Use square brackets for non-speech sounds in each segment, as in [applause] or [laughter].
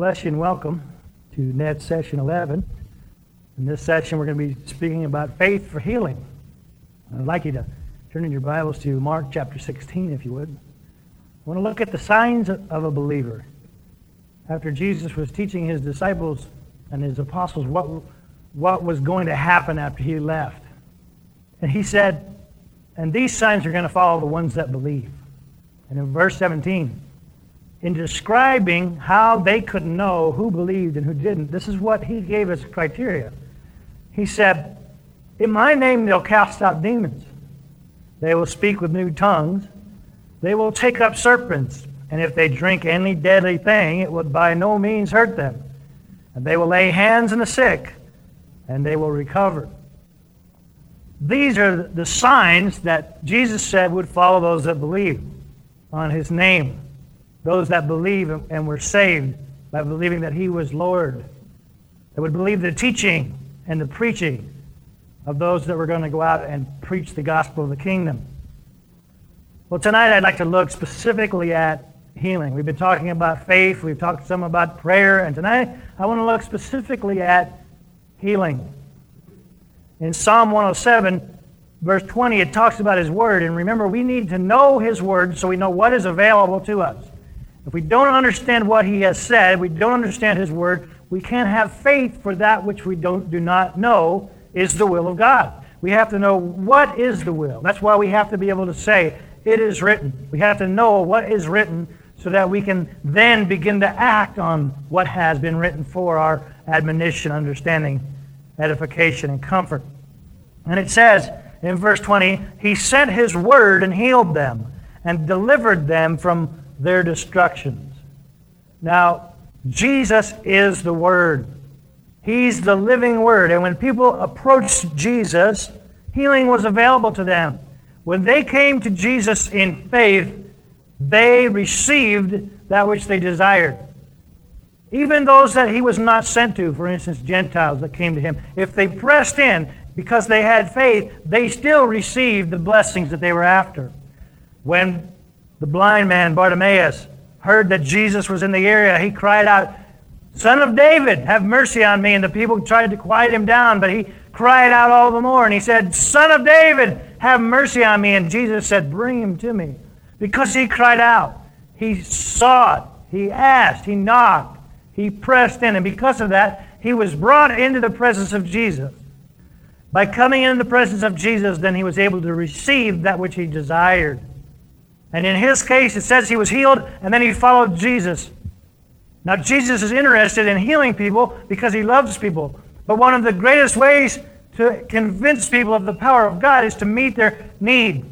bless you and welcome to NET Session 11. In this session, we're going to be speaking about faith for healing. I'd like you to turn in your Bibles to Mark chapter 16, if you would. I want to look at the signs of a believer. After Jesus was teaching his disciples and his apostles what, what was going to happen after he left. And he said, And these signs are going to follow the ones that believe. And in verse 17, in describing how they could know who believed and who didn't, this is what he gave as criteria. He said, In my name they'll cast out demons. They will speak with new tongues. They will take up serpents. And if they drink any deadly thing, it would by no means hurt them. And they will lay hands on the sick, and they will recover. These are the signs that Jesus said would follow those that believe on his name those that believe and were saved by believing that he was Lord, that would believe the teaching and the preaching of those that were going to go out and preach the gospel of the kingdom. Well, tonight I'd like to look specifically at healing. We've been talking about faith, we've talked some about prayer, and tonight I want to look specifically at healing. In Psalm 107, verse 20, it talks about his word. And remember, we need to know his word so we know what is available to us. If we don't understand what he has said, we don't understand his word, we can't have faith for that which we don't, do not know is the will of God. We have to know what is the will. That's why we have to be able to say, it is written. We have to know what is written so that we can then begin to act on what has been written for our admonition, understanding, edification, and comfort. And it says in verse 20, He sent His word and healed them and delivered them from their destructions. Now, Jesus is the Word. He's the living Word. And when people approached Jesus, healing was available to them. When they came to Jesus in faith, they received that which they desired. Even those that he was not sent to, for instance, Gentiles that came to him, if they pressed in because they had faith, they still received the blessings that they were after. When the blind man, Bartimaeus, heard that Jesus was in the area. He cried out, Son of David, have mercy on me. And the people tried to quiet him down, but he cried out all the more. And he said, Son of David, have mercy on me. And Jesus said, Bring him to me. Because he cried out, he sought, he asked, he knocked, he pressed in. And because of that, he was brought into the presence of Jesus. By coming into the presence of Jesus, then he was able to receive that which he desired. And in his case, it says he was healed and then he followed Jesus. Now, Jesus is interested in healing people because he loves people. But one of the greatest ways to convince people of the power of God is to meet their need.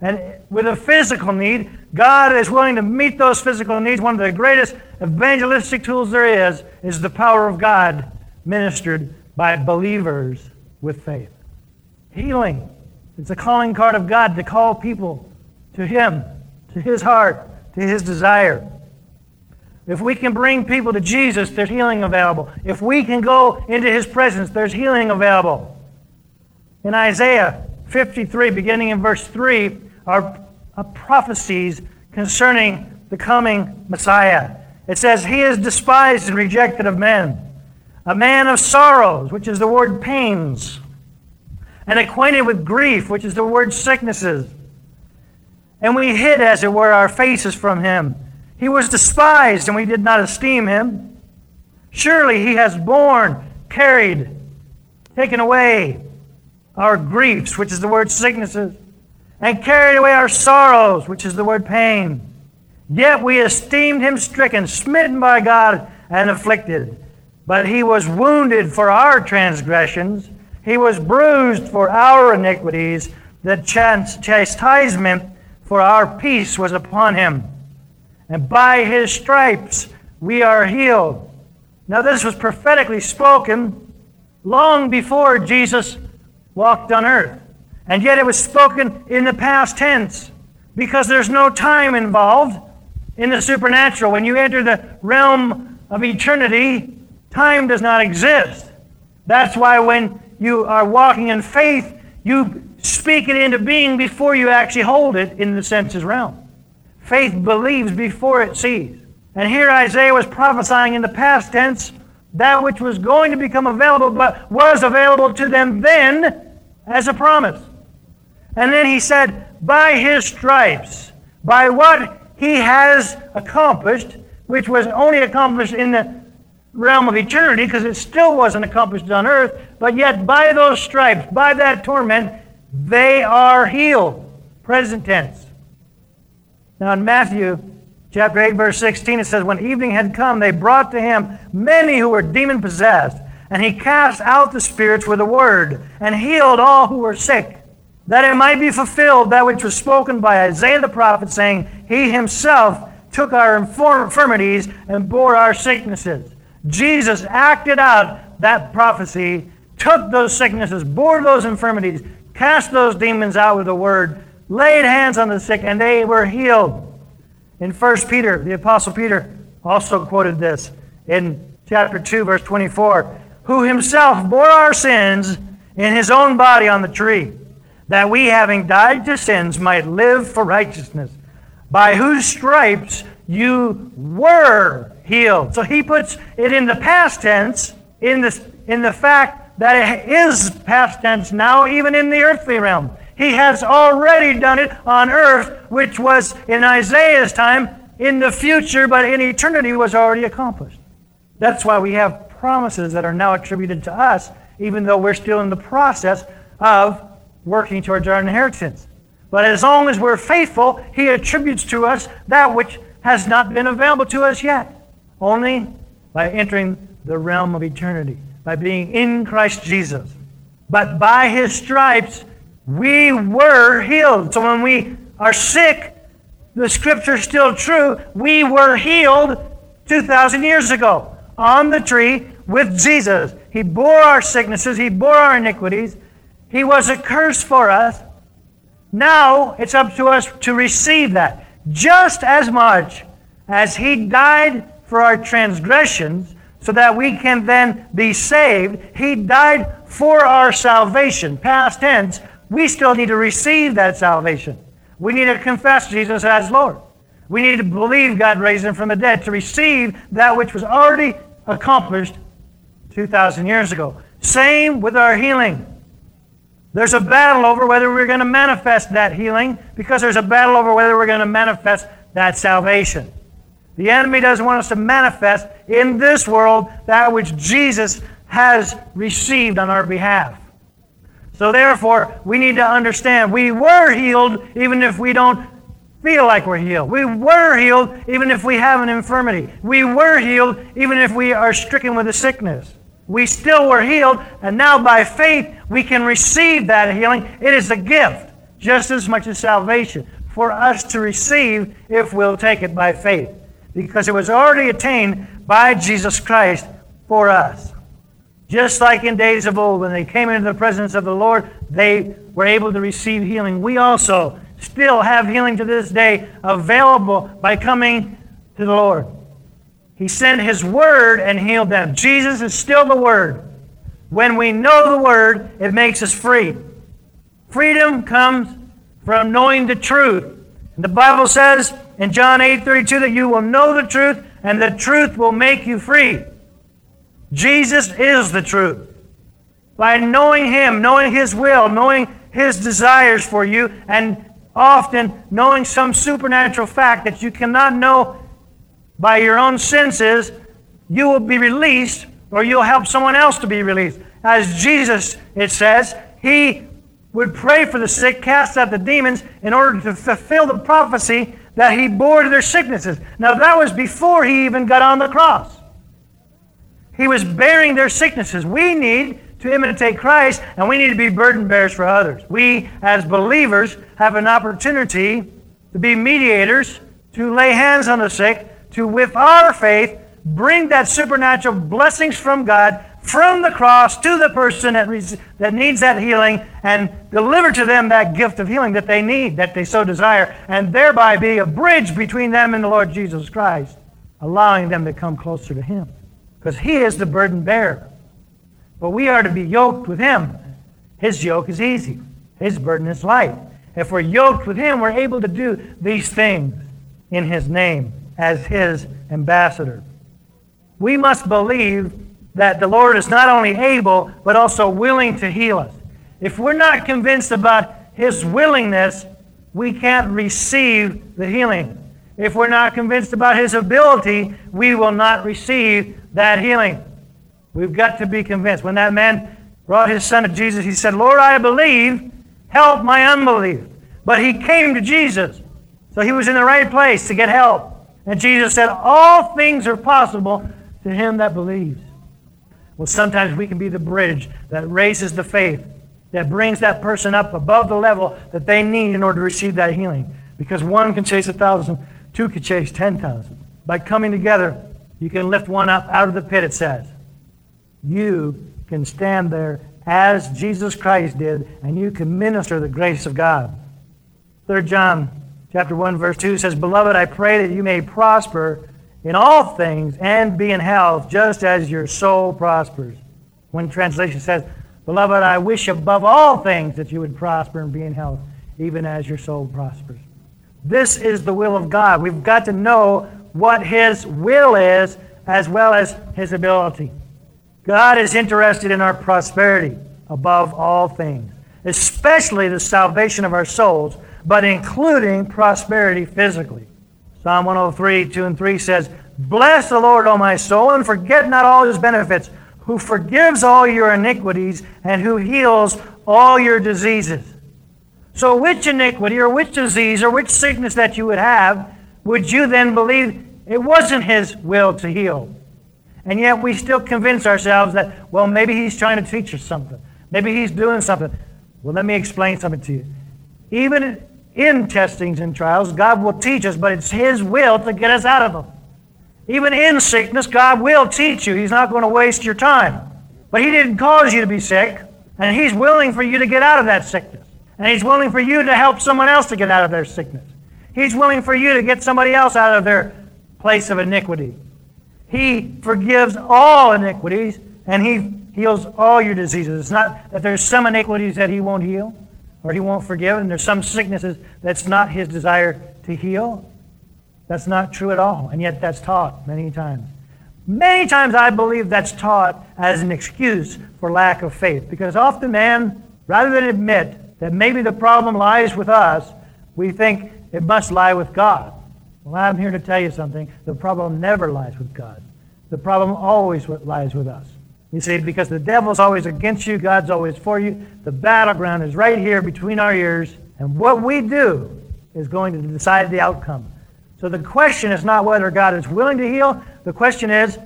And with a physical need, God is willing to meet those physical needs. One of the greatest evangelistic tools there is is the power of God ministered by believers with faith. Healing. It's a calling card of God to call people to Him, to His heart, to His desire. If we can bring people to Jesus, there's healing available. If we can go into His presence, there's healing available. In Isaiah 53, beginning in verse 3, are prophecies concerning the coming Messiah. It says, He is despised and rejected of men, a man of sorrows, which is the word pains, and acquainted with grief, which is the word sicknesses. And we hid, as it were, our faces from him. He was despised, and we did not esteem him. Surely he has borne, carried, taken away our griefs, which is the word sicknesses, and carried away our sorrows, which is the word pain. Yet we esteemed him stricken, smitten by God, and afflicted. But he was wounded for our transgressions, he was bruised for our iniquities. The chastisement for our peace was upon him. And by his stripes we are healed. Now, this was prophetically spoken long before Jesus walked on earth. And yet it was spoken in the past tense because there's no time involved in the supernatural. When you enter the realm of eternity, time does not exist. That's why when you are walking in faith, you speak it into being before you actually hold it in the senses realm. Faith believes before it sees. And here Isaiah was prophesying in the past tense that which was going to become available, but was available to them then as a promise. And then he said, By his stripes, by what he has accomplished, which was only accomplished in the realm of eternity, because it still wasn't accomplished on earth, but yet by those stripes, by that torment, they are healed. Present tense. Now in Matthew chapter 8, verse 16, it says, When evening had come, they brought to him many who were demon possessed, and he cast out the spirits with a word, and healed all who were sick, that it might be fulfilled that which was spoken by Isaiah the prophet, saying, He himself took our infirmities and bore our sicknesses. Jesus acted out that prophecy, took those sicknesses, bore those infirmities, cast those demons out with a word, laid hands on the sick, and they were healed. In 1 Peter, the Apostle Peter also quoted this in chapter 2, verse 24 who himself bore our sins in his own body on the tree, that we, having died to sins, might live for righteousness, by whose stripes you were healed. So he puts it in the past tense, in the, in the fact that is past tense now, even in the earthly realm. He has already done it on earth, which was in Isaiah's time in the future, but in eternity was already accomplished. That's why we have promises that are now attributed to us, even though we're still in the process of working towards our inheritance. But as long as we're faithful, He attributes to us that which has not been available to us yet, only by entering the realm of eternity, by being in Christ Jesus. But by His stripes, we were healed. So when we are sick, the scripture is still true. We were healed 2,000 years ago on the tree with Jesus. He bore our sicknesses, He bore our iniquities. He was a curse for us. Now it's up to us to receive that. Just as much as He died for our transgressions, so that we can then be saved, He died for our salvation. Past tense, we still need to receive that salvation. We need to confess Jesus as Lord. We need to believe God raised him from the dead to receive that which was already accomplished 2,000 years ago. Same with our healing. There's a battle over whether we're going to manifest that healing because there's a battle over whether we're going to manifest that salvation. The enemy doesn't want us to manifest in this world that which Jesus has received on our behalf. So therefore, we need to understand we were healed even if we don't feel like we're healed. We were healed even if we have an infirmity. We were healed even if we are stricken with a sickness. We still were healed, and now by faith we can receive that healing. It is a gift, just as much as salvation, for us to receive if we'll take it by faith, because it was already attained by Jesus Christ for us. Just like in days of old, when they came into the presence of the Lord, they were able to receive healing. We also still have healing to this day available by coming to the Lord. He sent His Word and healed them. Jesus is still the Word. When we know the Word, it makes us free. Freedom comes from knowing the truth. And the Bible says in John 8 32 that you will know the truth, and the truth will make you free. Jesus is the truth. By knowing Him, knowing His will, knowing His desires for you, and often knowing some supernatural fact that you cannot know by your own senses, you will be released or you'll help someone else to be released. As Jesus, it says, He would pray for the sick, cast out the demons in order to fulfill the prophecy that He bore their sicknesses. Now, that was before He even got on the cross. He was bearing their sicknesses. We need to imitate Christ, and we need to be burden bearers for others. We, as believers, have an opportunity to be mediators, to lay hands on the sick, to, with our faith, bring that supernatural blessings from God from the cross to the person that, that needs that healing and deliver to them that gift of healing that they need, that they so desire, and thereby be a bridge between them and the Lord Jesus Christ, allowing them to come closer to Him because he is the burden bearer. But we are to be yoked with him. His yoke is easy, his burden is light. If we're yoked with him, we're able to do these things in his name. as his ambassador. We must believe that the Lord is not only able, but also willing to heal us. If we're not convinced about his willingness, we can't receive the healing. If we're not convinced about his ability, we will not receive that healing. We've got to be convinced. When that man brought his son to Jesus, he said, Lord, I believe, help my unbelief. But he came to Jesus. So he was in the right place to get help. And Jesus said, All things are possible to him that believes. Well, sometimes we can be the bridge that raises the faith, that brings that person up above the level that they need in order to receive that healing. Because one can chase a thousand, two can chase ten thousand. By coming together, you can lift one up out of the pit, it says. You can stand there as Jesus Christ did, and you can minister the grace of God. 3 John chapter 1, verse 2 says, Beloved, I pray that you may prosper in all things and be in health, just as your soul prospers. One translation says, Beloved, I wish above all things that you would prosper and be in health, even as your soul prospers. This is the will of God. We've got to know what His will is as well as His ability. God is interested in our prosperity above all things, especially the salvation of our souls, but including prosperity physically. Psalm 103, 2 and 3 says, Bless the Lord, O my soul, and forget not all his benefits, who forgives all your iniquities and who heals all your diseases. So, which iniquity or which disease or which sickness that you would have, would you then believe it wasn't his will to heal? And yet we still convince ourselves that, well, maybe he's trying to teach us something. Maybe he's doing something. Well, let me explain something to you. Even in testings and trials, God will teach us, but it's His will to get us out of them. Even in sickness, God will teach you. He's not going to waste your time. But He didn't cause you to be sick, and He's willing for you to get out of that sickness. And He's willing for you to help someone else to get out of their sickness. He's willing for you to get somebody else out of their place of iniquity. He forgives all iniquities, and He heals all your diseases. It's not that there's some iniquities that He won't heal or he won't forgive, and there's some sicknesses that's not his desire to heal. That's not true at all, and yet that's taught many times. Many times I believe that's taught as an excuse for lack of faith, because often, man, rather than admit that maybe the problem lies with us, we think it must lie with God. Well, I'm here to tell you something. The problem never lies with God. The problem always lies with us. You see, because the devil's always against you, God's always for you. The battleground is right here between our ears, and what we do is going to decide the outcome. So the question is not whether God is willing to heal. The question is,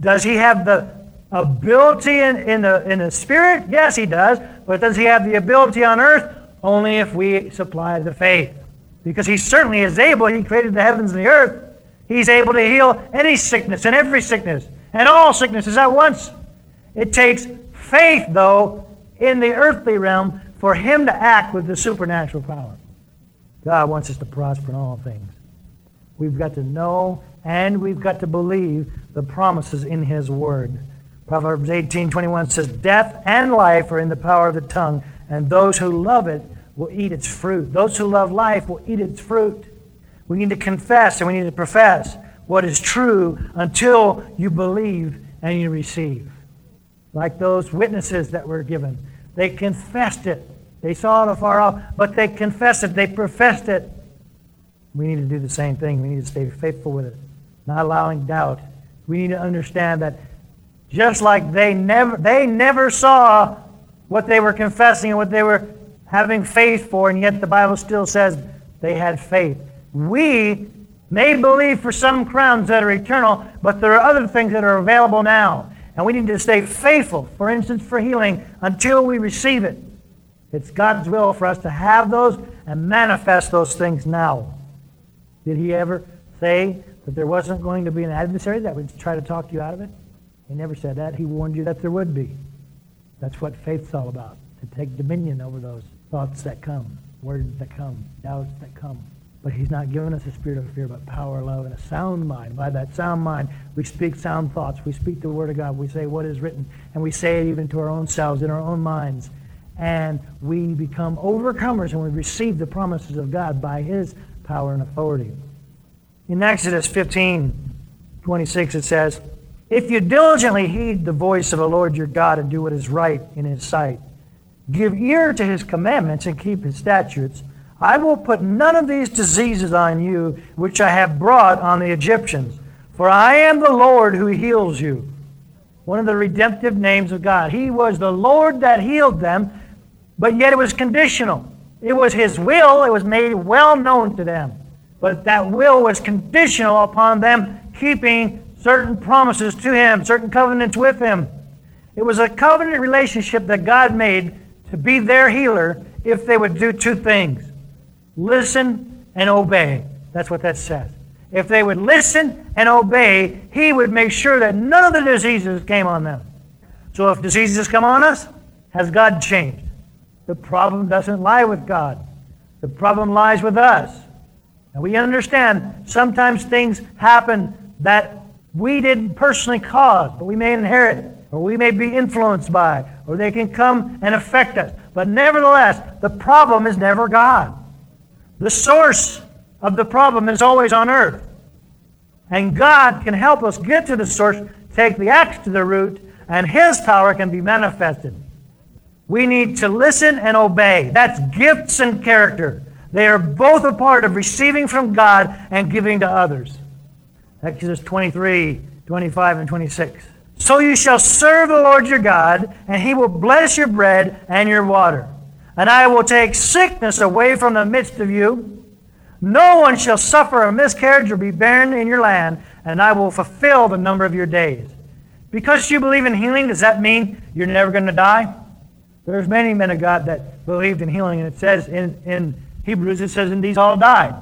does he have the ability in, in, the, in the spirit? Yes, he does. But does he have the ability on earth? Only if we supply the faith. Because he certainly is able. He created the heavens and the earth. He's able to heal any sickness and every sickness and all sicknesses at once. It takes faith, though, in the earthly realm for him to act with the supernatural power. God wants us to prosper in all things. We've got to know and we've got to believe the promises in his word. Proverbs 18:21 says, "Death and life are in the power of the tongue, and those who love it will eat its fruit. Those who love life will eat its fruit." We need to confess and we need to profess what is true until you believe and you receive like those witnesses that were given. They confessed it. They saw it afar off, but they confessed it. They professed it. We need to do the same thing. We need to stay faithful with it, not allowing doubt. We need to understand that just like they never, they never saw what they were confessing and what they were having faith for, and yet the Bible still says they had faith. We may believe for some crowns that are eternal, but there are other things that are available now. And we need to stay faithful, for instance, for healing until we receive it. It's God's will for us to have those and manifest those things now. Did he ever say that there wasn't going to be an adversary that would try to talk you out of it? He never said that. He warned you that there would be. That's what faith's all about, to take dominion over those thoughts that come, words that come, doubts that come. But he's not given us a spirit of fear, but power, love, and a sound mind. By that sound mind, we speak sound thoughts. We speak the word of God. We say what is written. And we say it even to our own selves, in our own minds. And we become overcomers and we receive the promises of God by his power and authority. In Exodus 15 26, it says, If you diligently heed the voice of the Lord your God and do what is right in his sight, give ear to his commandments and keep his statutes, I will put none of these diseases on you which I have brought on the Egyptians, for I am the Lord who heals you. One of the redemptive names of God. He was the Lord that healed them, but yet it was conditional. It was His will, it was made well known to them. But that will was conditional upon them keeping certain promises to Him, certain covenants with Him. It was a covenant relationship that God made to be their healer if they would do two things listen and obey. That's what that says. If they would listen and obey, He would make sure that none of the diseases came on them. So if diseases come on us, has God changed? The problem doesn't lie with God. The problem lies with us. And we understand sometimes things happen that we didn't personally cause, but we may inherit, or we may be influenced by, or they can come and affect us. But nevertheless, the problem is never God. The source of the problem is always on earth. And God can help us get to the source, take the axe to the root, and His power can be manifested. We need to listen and obey. That's gifts and character. They are both a part of receiving from God and giving to others. Exodus 23, 25, and 26. So you shall serve the Lord your God, and he will bless your bread and your water. And I will take sickness away from the midst of you. No one shall suffer a miscarriage or be barren in your land, and I will fulfill the number of your days. Because you believe in healing, does that mean you're never going to die? There's many men of God that believed in healing, and it says in, in Hebrews, it says, and these all died.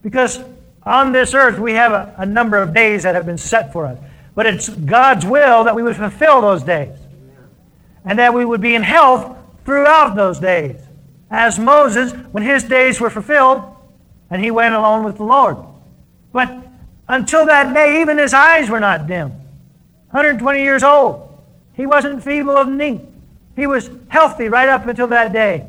Because on this earth we have a, a number of days that have been set for us. But it's God's will that we would fulfill those days. And that we would be in health throughout those days. As Moses, when his days were fulfilled, and he went alone with the Lord. But until that day, even his eyes were not dim. 120 years old. He wasn't feeble of knee. He was healthy right up until that day.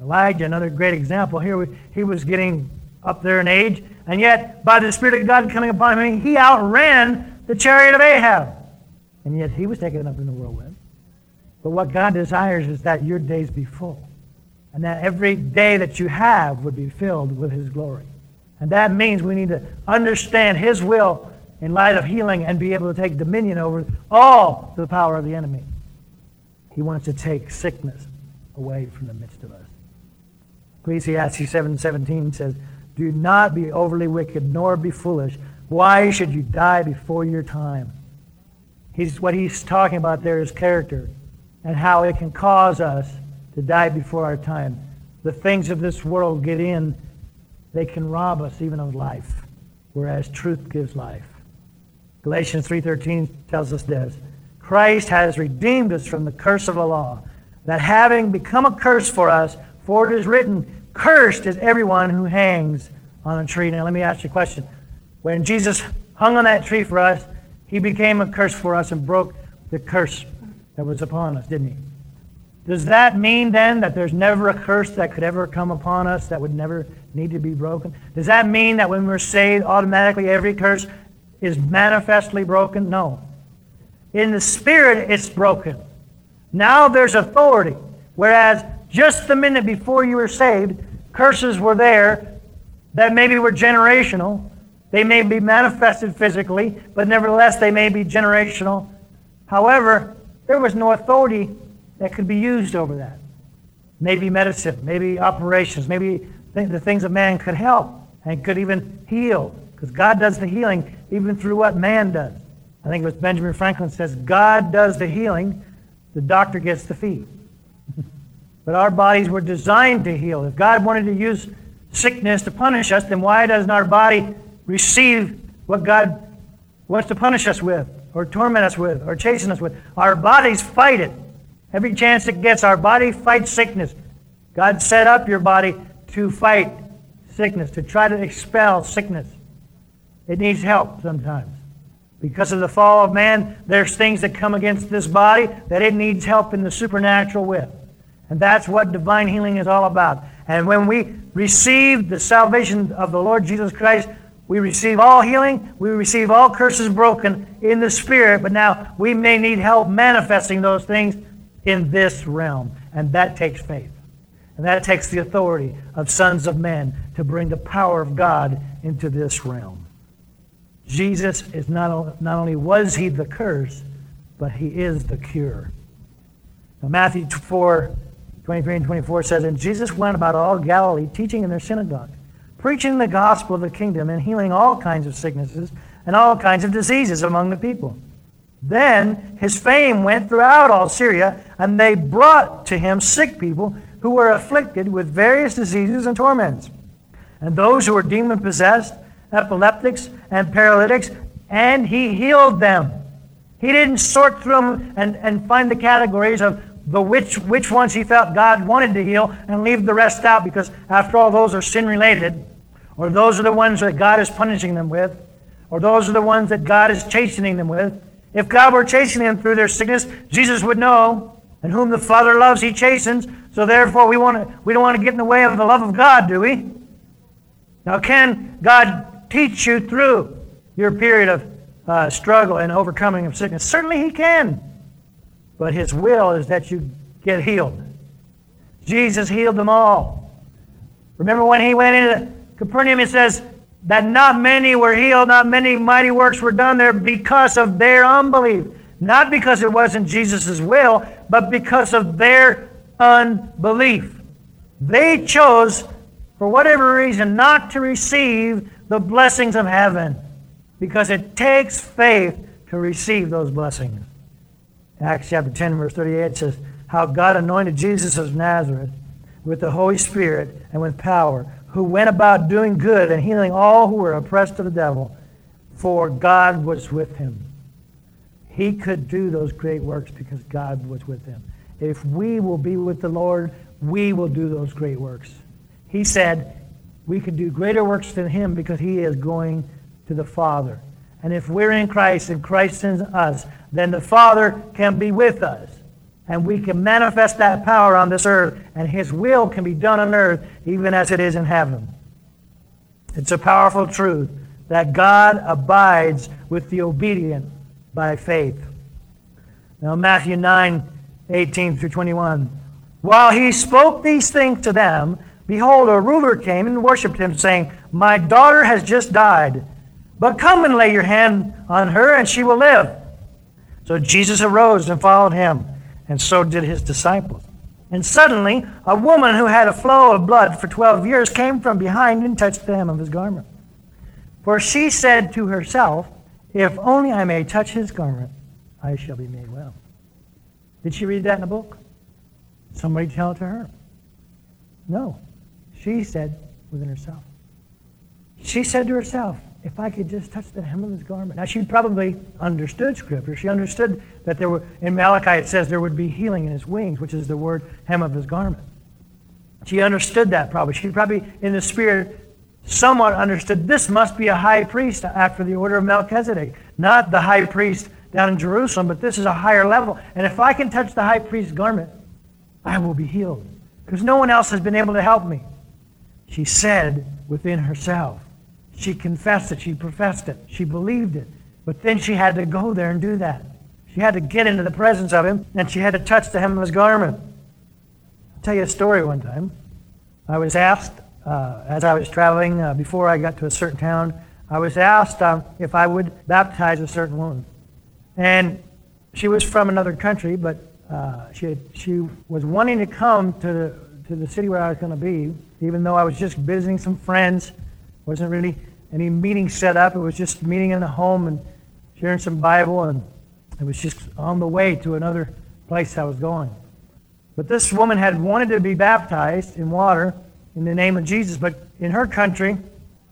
Elijah, another great example here, he was getting up there in age, and yet by the Spirit of God coming upon him, he outran the chariot of Ahab. And yet he was taken up in the whirlwind. But what God desires is that your days be full, and that every day that you have would be filled with his glory. And that means we need to understand his will in light of healing and be able to take dominion over all the power of the enemy. He wants to take sickness away from the midst of us. Ecclesiastes 7:17 says, "Do not be overly wicked, nor be foolish. Why should you die before your time?" He's, what he's talking about there is character and how it can cause us to die before our time. The things of this world get in, they can rob us even of life, whereas truth gives life. Galatians 3:13 tells us this. Christ has redeemed us from the curse of the law, that having become a curse for us, for it is written, Cursed is everyone who hangs on a tree. Now, let me ask you a question. When Jesus hung on that tree for us, he became a curse for us and broke the curse that was upon us, didn't he? Does that mean then that there's never a curse that could ever come upon us that would never need to be broken? Does that mean that when we're saved, automatically every curse is manifestly broken? No. In the spirit, it's broken. Now there's authority. Whereas just the minute before you were saved, curses were there that maybe were generational. They may be manifested physically, but nevertheless they may be generational. However, there was no authority that could be used over that. Maybe medicine, maybe operations, maybe the things that man could help and could even heal. Because God does the healing even through what man does. I think it was Benjamin Franklin says, God does the healing, the doctor gets the fee. [laughs] but our bodies were designed to heal. If God wanted to use sickness to punish us, then why doesn't our body receive what God wants to punish us with, or torment us with, or chasten us with? Our bodies fight it. Every chance it gets, our body fights sickness. God set up your body to fight sickness, to try to expel sickness. It needs help sometimes. Because of the fall of man, there's things that come against this body that it needs help in the supernatural with. And that's what divine healing is all about. And when we receive the salvation of the Lord Jesus Christ, we receive all healing, we receive all curses broken in the Spirit, but now we may need help manifesting those things in this realm. And that takes faith. And that takes the authority of sons of men to bring the power of God into this realm. Jesus is not, not only was he the curse, but he is the cure. Now, Matthew 4, 23 and 24 says, And Jesus went about all Galilee, teaching in their synagogue, preaching the gospel of the kingdom, and healing all kinds of sicknesses and all kinds of diseases among the people. Then his fame went throughout all Syria, and they brought to him sick people who were afflicted with various diseases and torments, and those who were demon possessed, epileptics, and paralytics, and he healed them. He didn't sort through them and, and find the categories of the which, which ones he felt God wanted to heal and leave the rest out because, after all, those are sin related, or those are the ones that God is punishing them with, or those are the ones that God is chastening them with. If God were chastening them through their sickness, Jesus would know, and whom the Father loves, he chastens. So therefore, we, want to, we don't want to get in the way of the love of God, do we? Now, can God teach you through your period of uh, struggle and overcoming of sickness? Certainly He can. But His will is that you get healed. Jesus healed them all. Remember when He went into Capernaum, it says that not many were healed, not many mighty works were done there because of their unbelief. Not because it wasn't Jesus' will, but because of their unbelief. They chose, for whatever reason, not to receive the blessings of heaven because it takes faith to receive those blessings. Acts chapter 10, verse 38 says, How God anointed Jesus of Nazareth with the Holy Spirit and with power, who went about doing good and healing all who were oppressed of the devil, for God was with him. He could do those great works because God was with him. If we will be with the Lord, we will do those great works. He said we can do greater works than him because he is going to the Father. And if we're in Christ and Christ in us, then the Father can be with us. And we can manifest that power on this earth, and his will can be done on earth even as it is in heaven. It's a powerful truth that God abides with the obedient by faith. Now, Matthew 9 18 through 21. While he spoke these things to them, behold, a ruler came and worshipped him, saying, My daughter has just died, but come and lay your hand on her, and she will live. So Jesus arose and followed him, and so did his disciples. And suddenly, a woman who had a flow of blood for 12 years came from behind and touched the hem of his garment. For she said to herself, If only I may touch his garment, I shall be made well. Did she read that in a book? Somebody tell it to her. No. She said within herself. She said to herself, if I could just touch the hem of his garment. Now, she probably understood Scripture. She understood that there were, in Malachi it says there would be healing in his wings, which is the word hem of his garment. She understood that probably. She probably, in the Spirit, somewhat understood this must be a high priest after the order of Melchizedek, not the high priest down in Jerusalem, but this is a higher level. And if I can touch the high priest's garment, I will be healed. Because no one else has been able to help me. She said within herself. She confessed it. She professed it. She believed it. But then she had to go there and do that. She had to get into the presence of him, and she had to touch the hem of his garment. I'll tell you a story one time. I was asked, uh, as I was traveling, uh, before I got to a certain town, I was asked um, if I would baptize a certain woman. And she was from another country, but uh, she, had, she was wanting to come to the, to the city where I was going to be, even though I was just visiting some friends. Wasn't really any meeting set up. It was just meeting in a home and sharing some Bible, and it was just on the way to another place I was going. But this woman had wanted to be baptized in water in the name of Jesus, but in her country,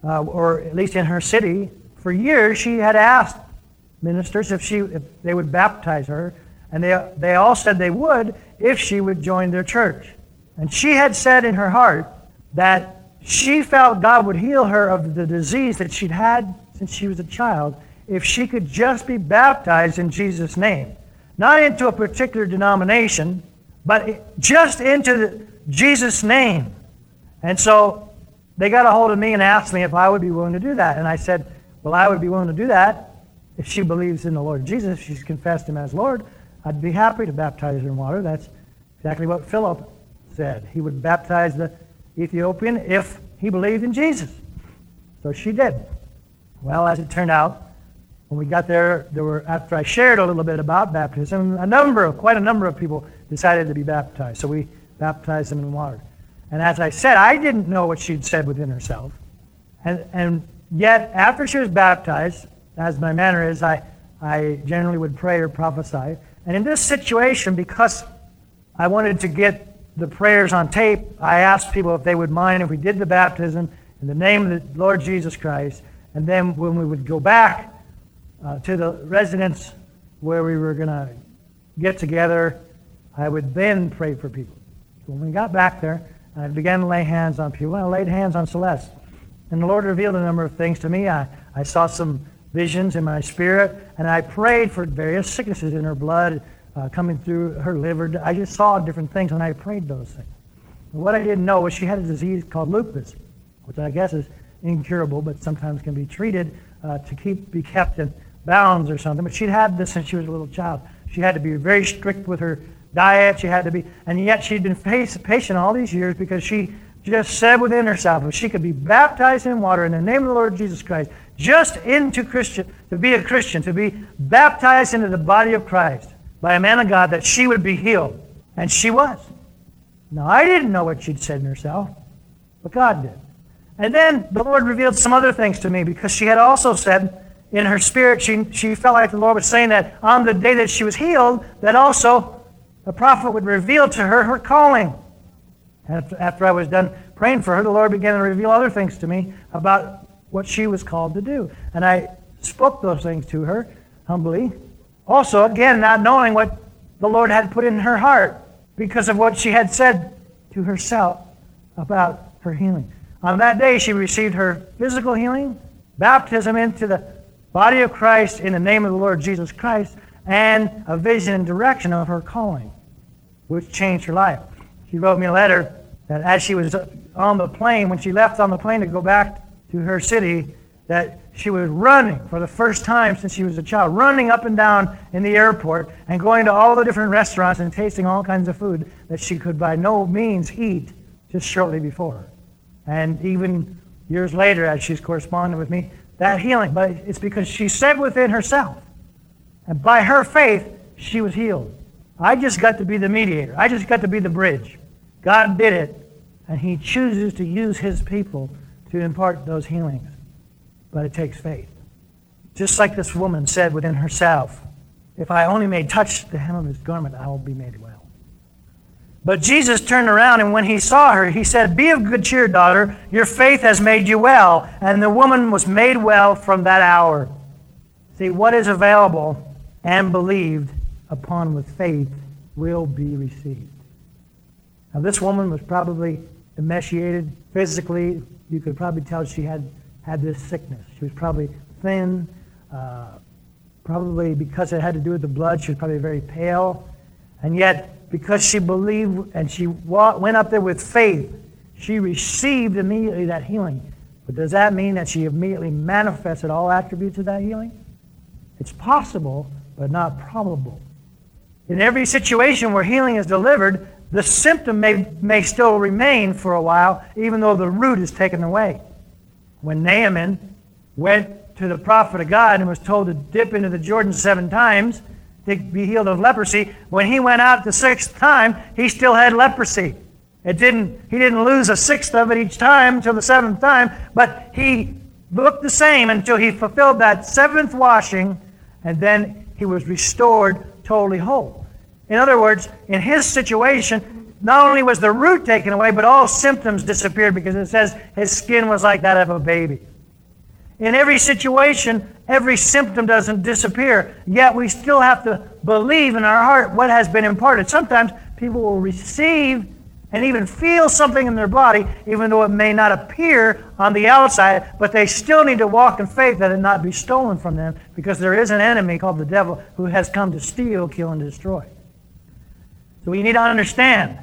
uh, or at least in her city, for years she had asked ministers if she if they would baptize her, and they they all said they would if she would join their church. And she had said in her heart that she felt God would heal her of the disease that she'd had since she was a child if she could just be baptized in Jesus' name. Not into a particular denomination, but just into the, Jesus' name. And so they got a hold of me and asked me if I would be willing to do that. And I said, Well, I would be willing to do that if she believes in the Lord Jesus, she's confessed him as Lord. I'd be happy to baptize her in water. That's exactly what Philip said. He would baptize the Ethiopian if he believed in Jesus. So she did. Well, as it turned out, when we got there, there were after I shared a little bit about baptism, a number of quite a number of people decided to be baptized. So we baptized them in water. And as I said, I didn't know what she'd said within herself. And, and yet, after she was baptized, as my manner is, I, I generally would pray or prophesy. And in this situation, because I wanted to get the prayers on tape, I asked people if they would mind if we did the baptism in the name of the Lord Jesus Christ. And then when we would go back uh, to the residence where we were going to get together, I would then pray for people. When we got back there, I began to lay hands on people. I laid hands on Celeste. And the Lord revealed a number of things to me. I, I saw some visions in my spirit, and I prayed for various sicknesses in her blood uh, coming through her liver. I just saw different things, and I prayed those things. what I didn't know was she had a disease called lupus, which I guess is incurable, but sometimes can be treated uh, to keep be kept in bounds or something. But she'd had this since she was a little child. She had to be very strict with her diet. She had to be, and yet she'd been patient all these years because she just said within herself, if she could be baptized in water in the name of the Lord Jesus Christ, just into Christian, to be a Christian, to be baptized into the body of Christ by a man of God, that she would be healed. And she was. Now, I didn't know what she'd said in herself, but God did. And then the Lord revealed some other things to me because she had also said in her spirit, she, she felt like the Lord was saying that on the day that she was healed, that also the prophet would reveal to her her calling. And after I was done praying for her, the Lord began to reveal other things to me about what she was called to do. And I spoke those things to her humbly. Also, again, not knowing what the Lord had put in her heart because of what she had said to herself about her healing. On that day, she received her physical healing, baptism into the body of Christ in the name of the Lord Jesus Christ, and a vision and direction of her calling, which changed her life. She wrote me a letter that as she was on the plane, when she left on the plane to go back to her city that she was running for the first time since she was a child, running up and down in the airport and going to all the different restaurants and tasting all kinds of food that she could by no means eat just shortly before. And even years later, as she's corresponding with me, that healing, but it's because she said within herself, and by her faith, she was healed. I just got to be the mediator. I just got to be the bridge. God did it, and He chooses to use His people to impart those healings. But it takes faith. Just like this woman said within herself, if I only may touch the hem of his garment, I will be made well. But Jesus turned around, and when he saw her, he said, Be of good cheer, daughter. Your faith has made you well. And the woman was made well from that hour. See, what is available and believed upon with faith will be received. Now, this woman was probably emaciated physically, you could probably tell she had had this sickness. She was probably thin. Uh, probably because it had to do with the blood, she was probably very pale. And yet, because she believed and she went up there with faith, she received immediately that healing. But does that mean that she immediately manifested all attributes of that healing? It's possible, but not probable. In every situation where healing is delivered, the symptom may, may still remain for a while, even though the root is taken away. When Naaman went to the prophet of God and was told to dip into the Jordan seven times to be healed of leprosy, when he went out the sixth time, he still had leprosy. It didn't, he didn't lose a sixth of it each time until the seventh time, but he looked the same until he fulfilled that seventh washing, and then he was restored totally whole. In other words, in his situation, not only was the root taken away, but all symptoms disappeared because it says his skin was like that of a baby. In every situation, every symptom doesn't disappear, yet we still have to believe in our heart what has been imparted. Sometimes people will receive and even feel something in their body, even though it may not appear on the outside, but they still need to walk in faith that it not be stolen from them because there is an enemy called the devil who has come to steal, kill, and destroy. So we need to understand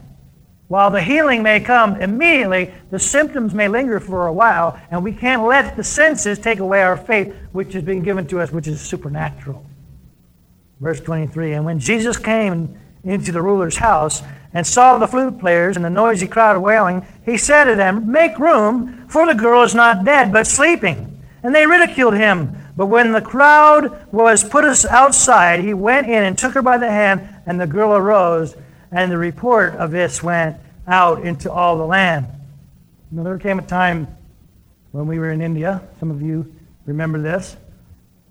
While the healing may come immediately, the symptoms may linger for a while, and we can't let the senses take away our faith, which has been given to us, which is supernatural. Verse 23 And when Jesus came into the ruler's house and saw the flute players and the noisy crowd wailing, he said to them, Make room, for the girl is not dead, but sleeping. And they ridiculed him. But when the crowd was put outside, he went in and took her by the hand, and the girl arose, and the report of this went out into all the land. Now, there came a time when we were in India, some of you remember this,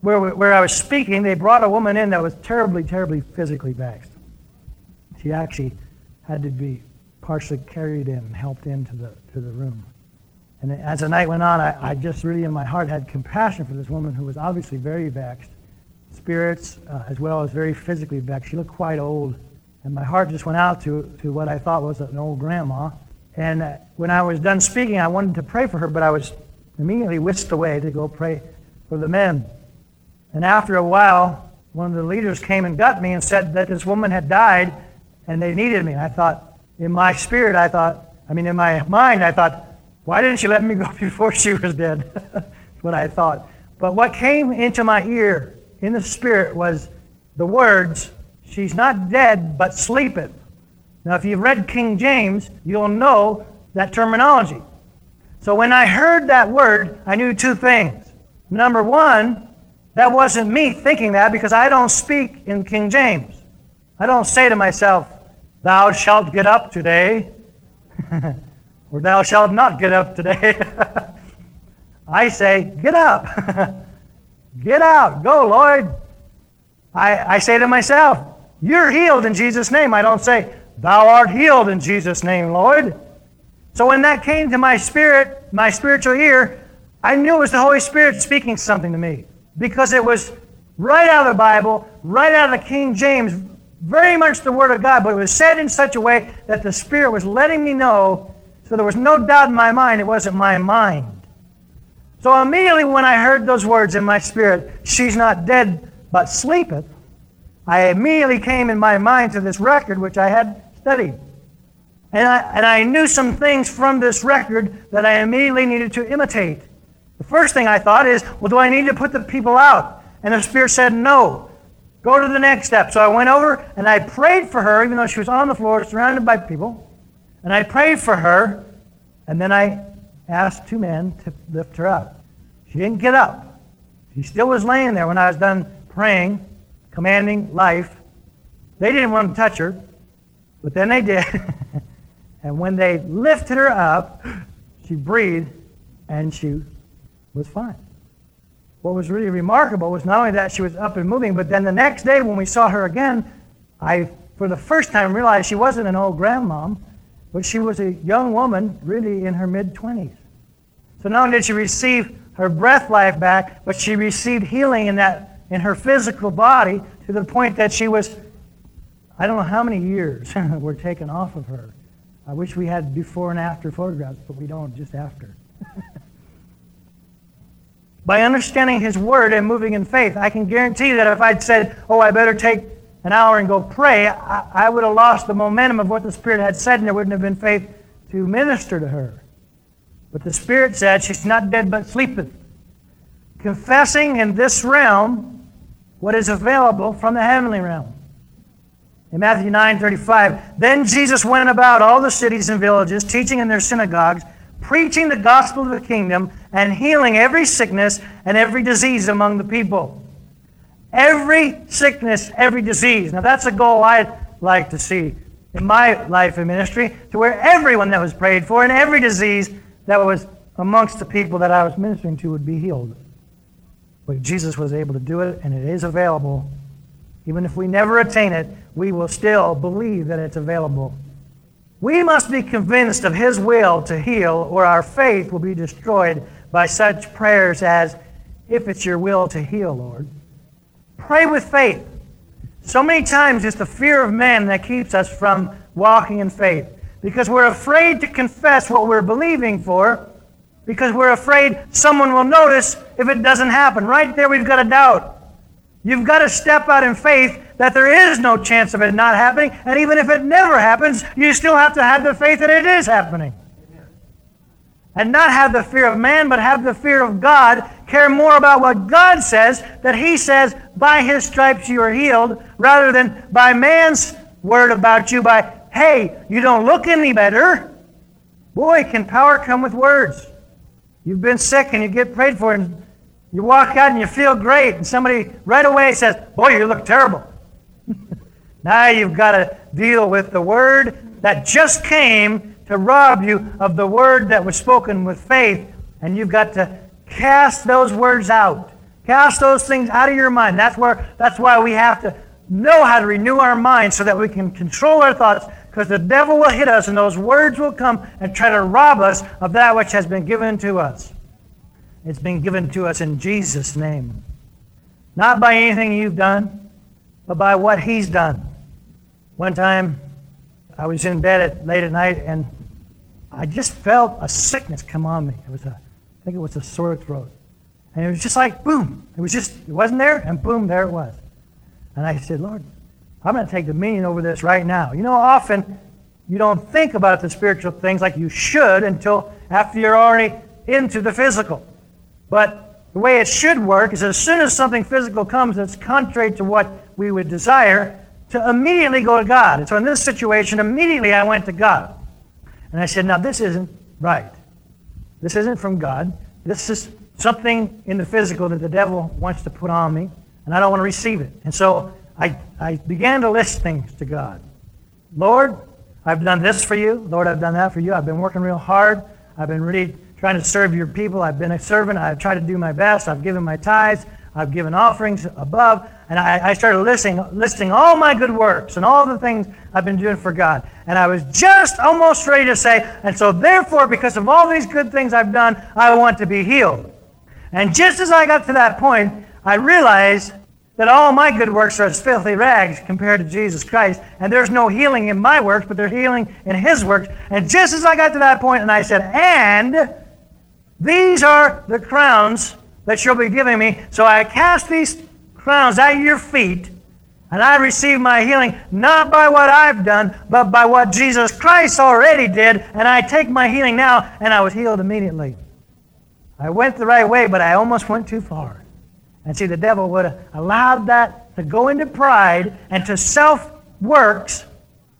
where, where I was speaking, they brought a woman in that was terribly, terribly physically vexed. She actually had to be partially carried in and helped into the, to the room. And as the night went on, I, I, just really in my heart had compassion for this woman who was obviously very vexed, spirits uh, as well as very physically vexed. She looked quite old. And my heart just went out to, to what I thought was an old grandma. And uh, when I was done speaking, I wanted to pray for her, but I was immediately whisked away to go pray for the men. And after a while, one of the leaders came and got me and said that this woman had died and they needed me. And I thought, in my spirit, I thought, I mean, in my mind, I thought, why didn't she let me [laughs] go before she was dead? [laughs] That's what I thought. But what came into my ear in the spirit was the words, She's not dead, but sleepeth. Now, if you've read King James, you'll know that terminology. So when I heard that word, I knew two things. Number one, that wasn't me thinking that because I don't speak in King James. I don't say to myself, Thou shalt get up today. [laughs] or thou shalt not get up today. [laughs] I say, get up. [laughs] get out. Go, Lord. I, I say to myself, you're healed in Jesus' name. I don't say, thou art healed in Jesus' name, Lord. So when that came to my spirit, my spiritual ear, I knew it was the Holy Spirit speaking something to me because it was right out of the Bible, right out of the King James, very much the Word of God, but it was said in such a way that the Spirit was letting me know so there was no doubt in my mind it wasn't my mind. So immediately when I heard those words in my spirit, she's not dead but sleepeth, I immediately came in my mind to this record which I had studied. And I, and I knew some things from this record that I immediately needed to imitate. The first thing I thought is, well, do I need to put the people out? And the Spirit said, no. Go to the next step. So I went over and I prayed for her, even though she was on the floor, surrounded by people. And I prayed for her, and then I asked two men to lift her up. She didn't get up. She still was laying there when I was done praying, commanding life. They didn't want to touch her, but then they did. [laughs] and when they lifted her up, she breathed and she was fine. What was really remarkable was not only that she was up and moving, but then the next day when we saw her again, I, for the first time, realized she wasn't an old grandmom. But she was a young woman, really in her mid 20s. So not only did she receive her breath life back, but she received healing in, that, in her physical body to the point that she was, I don't know how many years [laughs] were taken off of her. I wish we had before and after photographs, but we don't, just after. [laughs] By understanding His Word and moving in faith, I can guarantee that if I'd said, oh, I better take an hour and go pray, I, I would have lost the momentum of what the Spirit had said, and there wouldn't have been faith to minister to her. But the Spirit said, She's not dead but sleepeth. Confessing in this realm what is available from the heavenly realm. In Matthew 9 35, then Jesus went about all the cities and villages, teaching in their synagogues, preaching the gospel of the kingdom, and healing every sickness and every disease among the people. Every sickness, every disease. Now, that's a goal I'd like to see in my life and ministry, to where everyone that was prayed for and every disease that was amongst the people that I was ministering to would be healed. But Jesus was able to do it, and it is available. Even if we never attain it, we will still believe that it's available. We must be convinced of His will to heal, or our faith will be destroyed by such prayers as, If it's your will to heal, Lord. Pray with faith. So many times it's the fear of man that keeps us from walking in faith because we're afraid to confess what we're believing for because we're afraid someone will notice if it doesn't happen. Right there, we've got a doubt. You've got to step out in faith that there is no chance of it not happening. And even if it never happens, you still have to have the faith that it is happening. And not have the fear of man, but have the fear of God. Care more about what God says, that He says, by His stripes you are healed, rather than by man's word about you, by, hey, you don't look any better. Boy, can power come with words. You've been sick and you get prayed for, and you walk out and you feel great, and somebody right away says, Boy, you look terrible. [laughs] now you've got to deal with the word that just came to rob you of the word that was spoken with faith, and you've got to cast those words out. Cast those things out of your mind. That's where that's why we have to know how to renew our minds so that we can control our thoughts because the devil will hit us and those words will come and try to rob us of that which has been given to us. It's been given to us in Jesus' name. Not by anything you've done, but by what he's done. One time, I was in bed at, late at night and I just felt a sickness come on me. It was a, I think it was a sore throat. And it was just like, boom. It was just, it wasn't there, and boom, there it was. And I said, Lord, I'm going to take dominion over this right now. You know, often you don't think about the spiritual things like you should until after you're already into the physical. But the way it should work is as soon as something physical comes that's contrary to what we would desire, to immediately go to God. And so in this situation, immediately I went to God. And I said, Now, this isn't right. This isn't from God. This is something in the physical that the devil wants to put on me, and I don't want to receive it. And so I, I began to list things to God. Lord, I've done this for you. Lord, I've done that for you. I've been working real hard. I've been really trying to serve your people. I've been a servant. I've tried to do my best. I've given my tithes. I've given offerings above. And I, I started listing, listing all my good works and all the things I've been doing for God. And I was just almost ready to say, and so therefore, because of all these good things I've done, I want to be healed. And just as I got to that point, I realized that all my good works are as filthy rags compared to Jesus Christ, and there's no healing in my works, but there's healing in His works. And just as I got to that point, and I said, and these are the crowns that you'll be giving me. So I cast these crowns at your feet, and I receive my healing not by what I've done, but by what Jesus Christ already did. And I take my healing now, and I was healed immediately. I went the right way, but I almost went too far. And see, the devil would have allowed that to go into pride and to self works,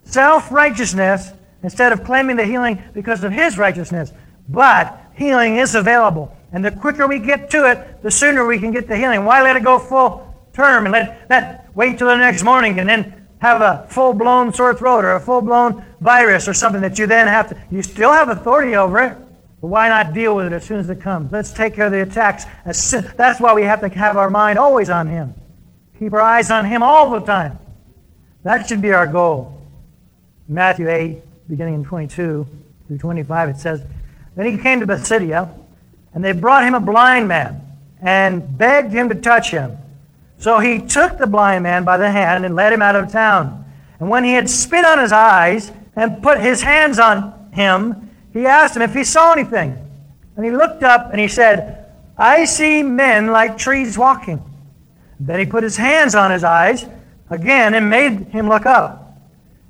self righteousness, instead of claiming the healing because of his righteousness. But healing is available. And the quicker we get to it, the sooner we can get the healing. Why let it go full term and let that wait till the next morning and then have a full blown sore throat or a full blown virus or something that you then have to, you still have authority over it. But why not deal with it as soon as it comes? Let's take care of the attacks. That's why we have to have our mind always on Him. Keep our eyes on Him all the time. That should be our goal. Matthew 8, beginning in 22 through 25, it says, then he came to Bethsaida, and they brought him a blind man and begged him to touch him. So he took the blind man by the hand and led him out of town. And when he had spit on his eyes and put his hands on him, he asked him if he saw anything. And he looked up and he said, I see men like trees walking. Then he put his hands on his eyes again and made him look up.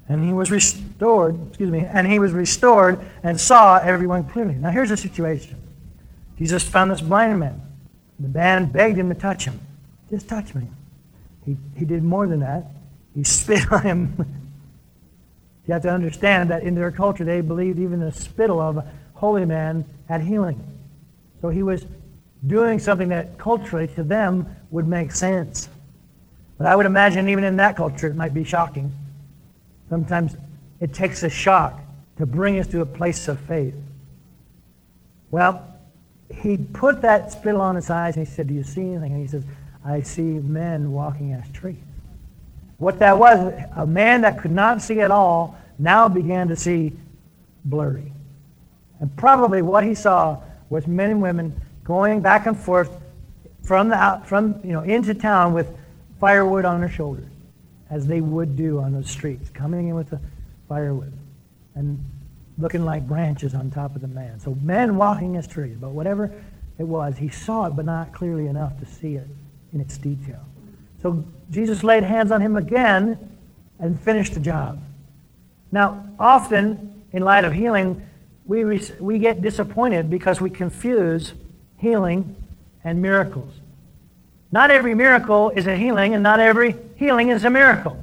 And he was restored, excuse me, and he was restored and saw everyone clearly. Now here's the situation. Jesus found this blind man. The man begged him to touch him. Just touch me. He, he did more than that. He [laughs] spit on him. You have to understand that in their culture they believed even the spittle of a holy man had healing. So he was doing something that culturally to them would make sense. But I would imagine even in that culture it might be shocking. Sometimes it takes a shock to bring us to a place of faith. Well, he put that spittle on his eyes and he said, Do you see anything? And he says, I see men walking as trees. What that was, a man that could not see at all now began to see blurry. And probably what he saw was men and women going back and forth from the out, from you know into town with firewood on their shoulders as they would do on those streets, coming in with the firewood and looking like branches on top of the man. So men walking as trees, but whatever it was, he saw it, but not clearly enough to see it in its detail. So Jesus laid hands on him again and finished the job. Now, often in light of healing, we, we get disappointed because we confuse healing and miracles. Not every miracle is a healing, and not every healing is a miracle.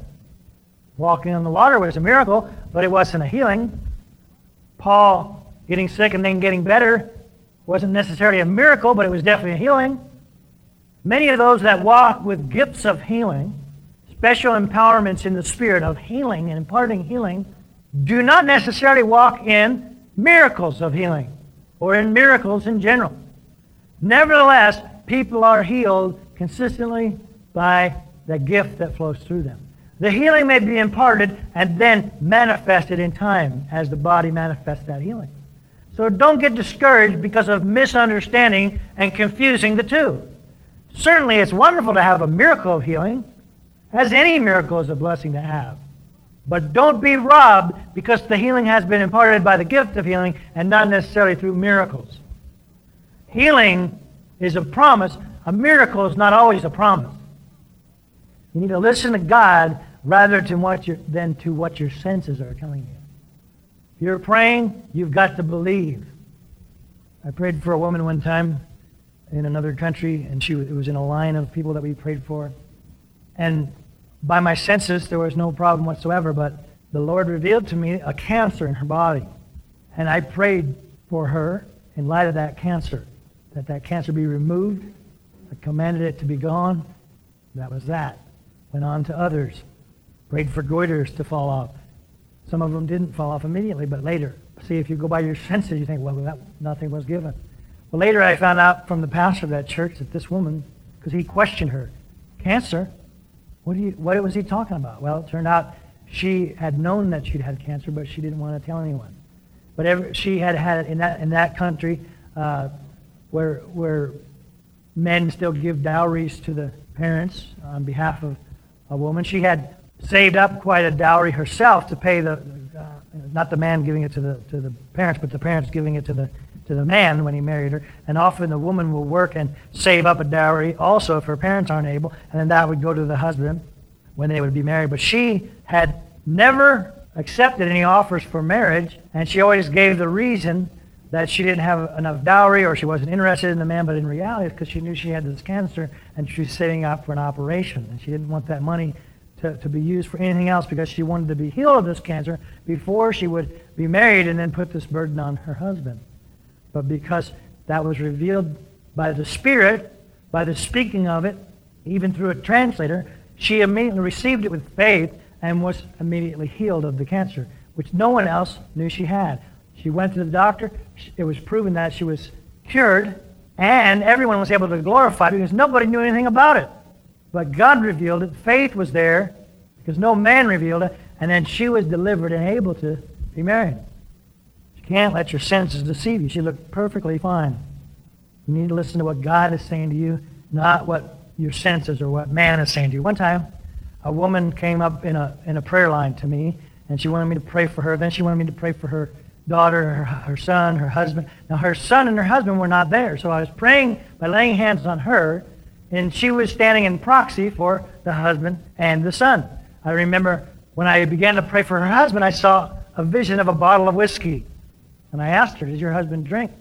Walking on the water was a miracle, but it wasn't a healing. Paul getting sick and then getting better wasn't necessarily a miracle, but it was definitely a healing. Many of those that walk with gifts of healing, special empowerments in the spirit of healing and imparting healing, do not necessarily walk in miracles of healing or in miracles in general. Nevertheless, people are healed consistently by the gift that flows through them. The healing may be imparted and then manifested in time as the body manifests that healing. So don't get discouraged because of misunderstanding and confusing the two. Certainly, it's wonderful to have a miracle of healing, as any miracle is a blessing to have. But don't be robbed because the healing has been imparted by the gift of healing and not necessarily through miracles. Healing is a promise. A miracle is not always a promise. You need to listen to God rather than, what than to what your senses are telling you. If you're praying, you've got to believe. I prayed for a woman one time in another country, and she it was in a line of people that we prayed for. And by my senses, there was no problem whatsoever, but the Lord revealed to me a cancer in her body. And I prayed for her in light of that cancer, that that cancer be removed. I commanded it to be gone. That was that. Went on to others. Prayed for goiters to fall off. Some of them didn't fall off immediately, but later. See, if you go by your senses, you think, well, that, nothing was given. Well, later I found out from the pastor of that church that this woman, because he questioned her, cancer? What, do you, what was he talking about? Well, it turned out she had known that she'd had cancer, but she didn't want to tell anyone. But every, she had had it in that, in that country uh, where, where men still give dowries to the parents on behalf of a woman. She had saved up quite a dowry herself to pay the, uh, not the man giving it to the, to the parents, but the parents giving it to the to the man when he married her. And often the woman will work and save up a dowry also if her parents aren't able, and then that would go to the husband when they would be married. But she had never accepted any offers for marriage, and she always gave the reason that she didn't have enough dowry or she wasn't interested in the man, but in reality it's because she knew she had this cancer and she was setting up for an operation. And she didn't want that money to, to be used for anything else because she wanted to be healed of this cancer before she would be married and then put this burden on her husband but because that was revealed by the Spirit, by the speaking of it, even through a translator, she immediately received it with faith and was immediately healed of the cancer, which no one else knew she had. She went to the doctor. It was proven that she was cured, and everyone was able to glorify because nobody knew anything about it. But God revealed it. Faith was there because no man revealed it, and then she was delivered and able to be married can't let your senses deceive you. She looked perfectly fine. You need to listen to what God is saying to you, not what your senses or what man is saying to you. One time, a woman came up in a, in a prayer line to me, and she wanted me to pray for her. Then she wanted me to pray for her daughter, her, her son, her husband. Now, her son and her husband were not there, so I was praying by laying hands on her, and she was standing in proxy for the husband and the son. I remember when I began to pray for her husband, I saw a vision of a bottle of whiskey and I asked her, Does your husband drink?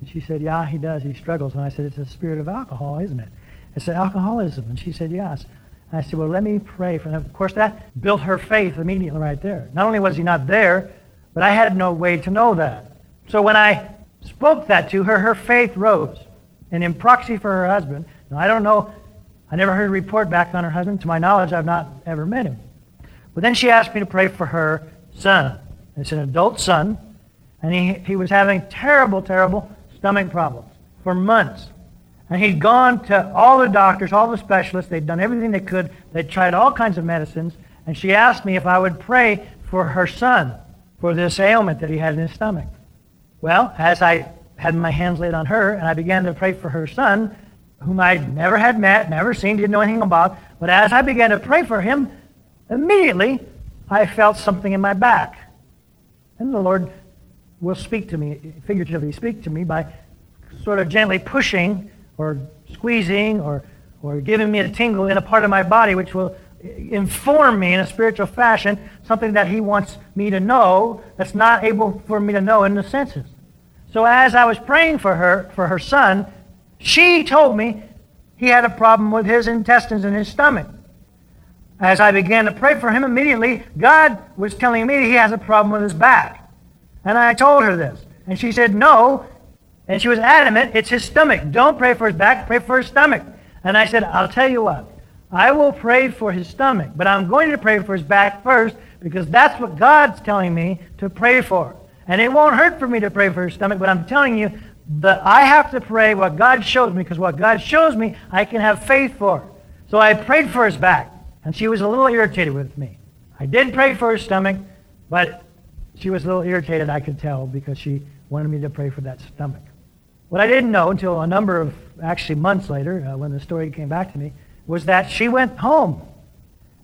And she said, Yeah, he does. He struggles. And I said, It's a spirit of alcohol, isn't it? I said, Alcoholism. And she said, Yes. And I said, Well, let me pray for him. Of course, that built her faith immediately right there. Not only was he not there, but I had no way to know that. So when I spoke that to her, her faith rose. And in proxy for her husband, now I don't know, I never heard a report back on her husband. To my knowledge, I've not ever met him. But then she asked me to pray for her son. It's an adult son and he, he was having terrible, terrible stomach problems for months. And he'd gone to all the doctors, all the specialists. They'd done everything they could. They'd tried all kinds of medicines. And she asked me if I would pray for her son for this ailment that he had in his stomach. Well, as I had my hands laid on her and I began to pray for her son, whom I never had met, never seen, didn't know anything about, but as I began to pray for him, immediately I felt something in my back. And the Lord will speak to me, figuratively speak to me by sort of gently pushing or squeezing or, or giving me a tingle in a part of my body which will inform me in a spiritual fashion something that he wants me to know that's not able for me to know in the senses. So as I was praying for her, for her son, she told me he had a problem with his intestines and his stomach. As I began to pray for him immediately, God was telling me he has a problem with his back. And I told her this. And she said, no. And she was adamant, it's his stomach. Don't pray for his back, pray for his stomach. And I said, I'll tell you what. I will pray for his stomach, but I'm going to pray for his back first because that's what God's telling me to pray for. And it won't hurt for me to pray for his stomach, but I'm telling you that I have to pray what God shows me because what God shows me, I can have faith for. So I prayed for his back, and she was a little irritated with me. I did pray for his stomach, but she was a little irritated, I could tell, because she wanted me to pray for that stomach. What I didn't know until a number of actually months later, uh, when the story came back to me, was that she went home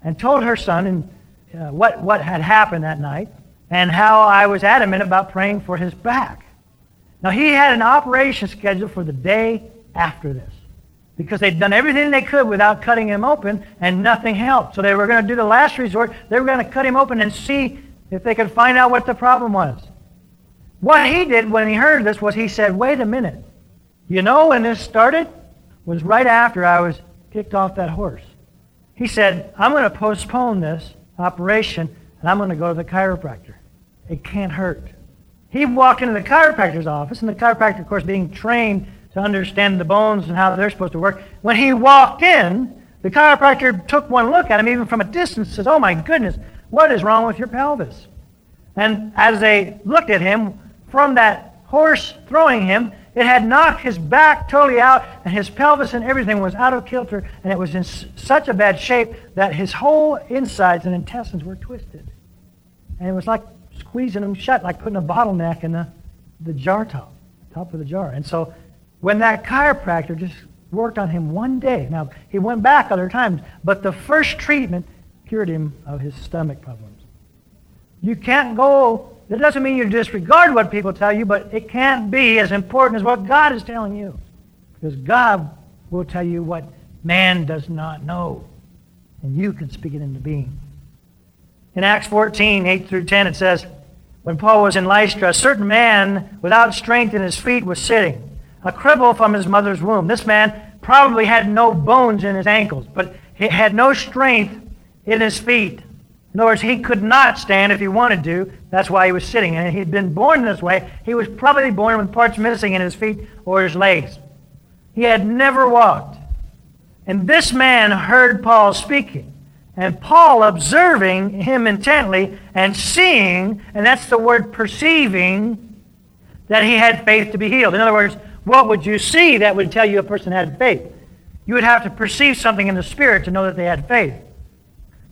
and told her son and uh, what, what had happened that night and how I was adamant about praying for his back. Now, he had an operation scheduled for the day after this because they'd done everything they could without cutting him open and nothing helped. So they were going to do the last resort. They were going to cut him open and see if they could find out what the problem was. What he did when he heard this was he said, wait a minute. You know when this started? was right after I was kicked off that horse. He said, I'm going to postpone this operation and I'm going to go to the chiropractor. It can't hurt. He walked into the chiropractor's office, and the chiropractor, of course, being trained to understand the bones and how they're supposed to work. When he walked in, the chiropractor took one look at him, even from a distance, says, Oh my goodness, what is wrong with your pelvis? And as they looked at him, from that horse throwing him, it had knocked his back totally out, and his pelvis and everything was out of kilter, and it was in such a bad shape that his whole insides and intestines were twisted. And it was like squeezing them shut, like putting a bottleneck in the, the jar top, top of the jar. And so when that chiropractor just worked on him one day, now he went back other times, but the first treatment cured him of his stomach problems. You can't go that doesn't mean you disregard what people tell you, but it can't be as important as what God is telling you. Because God will tell you what man does not know. And you can speak it into being. In Acts 14, 8 through 10, it says, When Paul was in Lystra, a certain man without strength in his feet was sitting, a cripple from his mother's womb. This man probably had no bones in his ankles, but he had no strength in his feet. In other words, he could not stand if he wanted to. That's why he was sitting. And he'd been born this way. He was probably born with parts missing in his feet or his legs. He had never walked. And this man heard Paul speaking. And Paul observing him intently and seeing, and that's the word perceiving, that he had faith to be healed. In other words, what would you see that would tell you a person had faith? You would have to perceive something in the spirit to know that they had faith.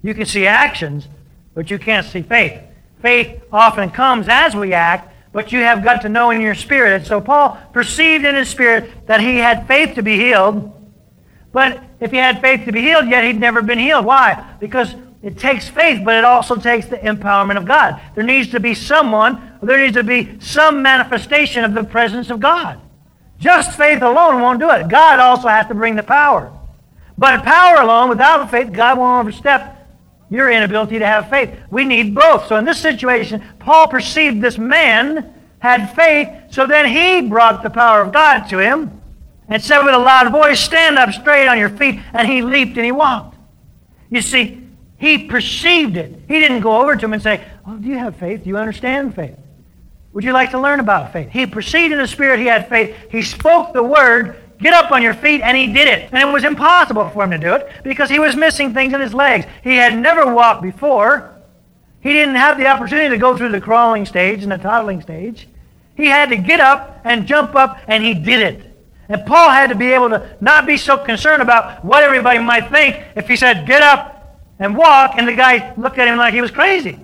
You can see actions, but you can't see faith. Faith often comes as we act, but you have got to know in your spirit. And so Paul perceived in his spirit that he had faith to be healed. But if he had faith to be healed, yet he'd never been healed. Why? Because it takes faith, but it also takes the empowerment of God. There needs to be someone, there needs to be some manifestation of the presence of God. Just faith alone won't do it. God also has to bring the power. But power alone, without faith, God won't overstep your inability to have faith. We need both. So in this situation, Paul perceived this man had faith, so then he brought the power of God to him and said with a loud voice, Stand up straight on your feet. And he leaped and he walked. You see, he perceived it. He didn't go over to him and say, Oh, do you have faith? Do you understand faith? Would you like to learn about faith? He perceived in the Spirit he had faith. He spoke the word, Get up on your feet, and he did it. And it was impossible for him to do it because he was missing things in his legs. He had never walked before. He didn't have the opportunity to go through the crawling stage and the toddling stage. He had to get up and jump up, and he did it. And Paul had to be able to not be so concerned about what everybody might think if he said, Get up and walk, and the guy looked at him like he was crazy.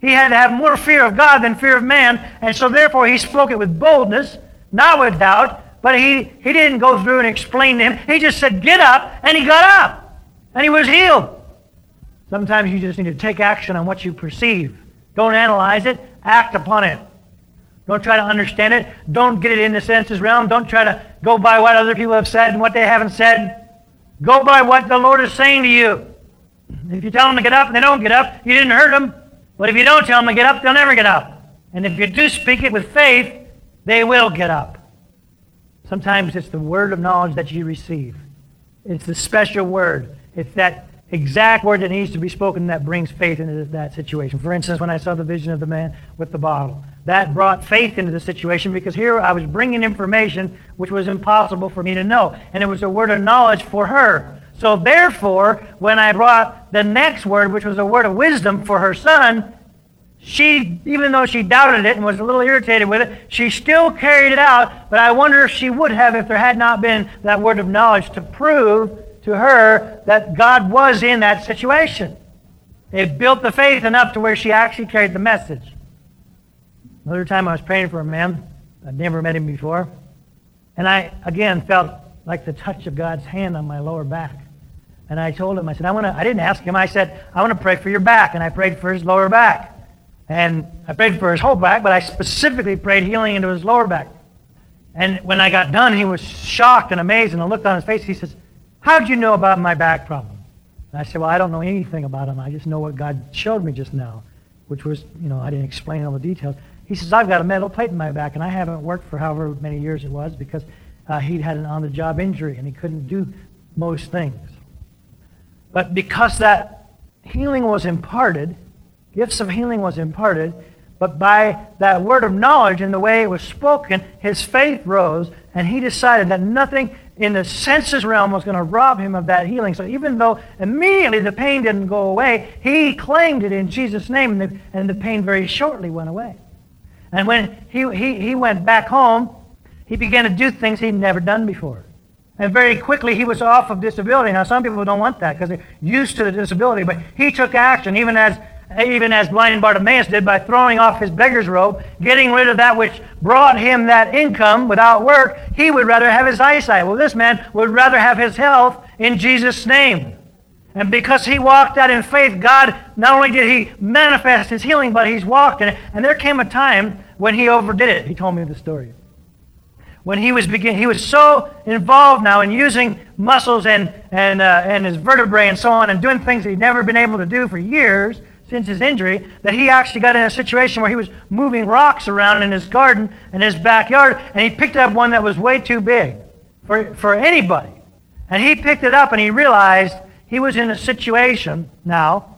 He had to have more fear of God than fear of man, and so therefore he spoke it with boldness, not with doubt, but he, he didn't go through and explain to him. He just said, Get up, and he got up, and he was healed. Sometimes you just need to take action on what you perceive. Don't analyze it, act upon it. Don't try to understand it. Don't get it in the senses realm. Don't try to go by what other people have said and what they haven't said. Go by what the Lord is saying to you. If you tell them to get up and they don't get up, you didn't hurt them. But if you don't tell them to get up, they'll never get up. And if you do speak it with faith, they will get up. Sometimes it's the word of knowledge that you receive. It's the special word. It's that exact word that needs to be spoken that brings faith into that situation. For instance, when I saw the vision of the man with the bottle, that brought faith into the situation because here I was bringing information which was impossible for me to know. And it was a word of knowledge for her. So therefore, when I brought the next word, which was a word of wisdom for her son, she, even though she doubted it and was a little irritated with it, she still carried it out. But I wonder if she would have if there had not been that word of knowledge to prove to her that God was in that situation. It built the faith enough to where she actually carried the message. Another time I was praying for a man. I'd never met him before. And I, again, felt like the touch of God's hand on my lower back. And I told him, I said, I want to, I didn't ask him, I said, I want to pray for your back. And I prayed for his lower back. And I prayed for his whole back, but I specifically prayed healing into his lower back. And when I got done, he was shocked and amazed, and I looked on his face. He says, How'd you know about my back problem? And I said, Well, I don't know anything about him. I just know what God showed me just now, which was, you know, I didn't explain all the details. He says, I've got a metal plate in my back, and I haven't worked for however many years it was because uh, he'd had an on the job injury and he couldn't do most things. But because that healing was imparted, gifts of healing was imparted, but by that word of knowledge and the way it was spoken, his faith rose, and he decided that nothing in the senses realm was going to rob him of that healing. So even though immediately the pain didn't go away, he claimed it in Jesus' name, and the, and the pain very shortly went away. And when he, he, he went back home, he began to do things he'd never done before. And very quickly he was off of disability. Now some people don't want that because they're used to the disability, but he took action even as even as blind Bartimaeus did by throwing off his beggar's robe, getting rid of that which brought him that income without work. He would rather have his eyesight. Well, this man would rather have his health in Jesus' name. And because he walked out in faith, God not only did he manifest his healing, but he's walked in it. And there came a time when he overdid it. He told me the story when he was begin, he was so involved now in using muscles and, and, uh, and his vertebrae and so on and doing things he'd never been able to do for years since his injury that he actually got in a situation where he was moving rocks around in his garden in his backyard and he picked up one that was way too big for, for anybody. And he picked it up and he realized he was in a situation now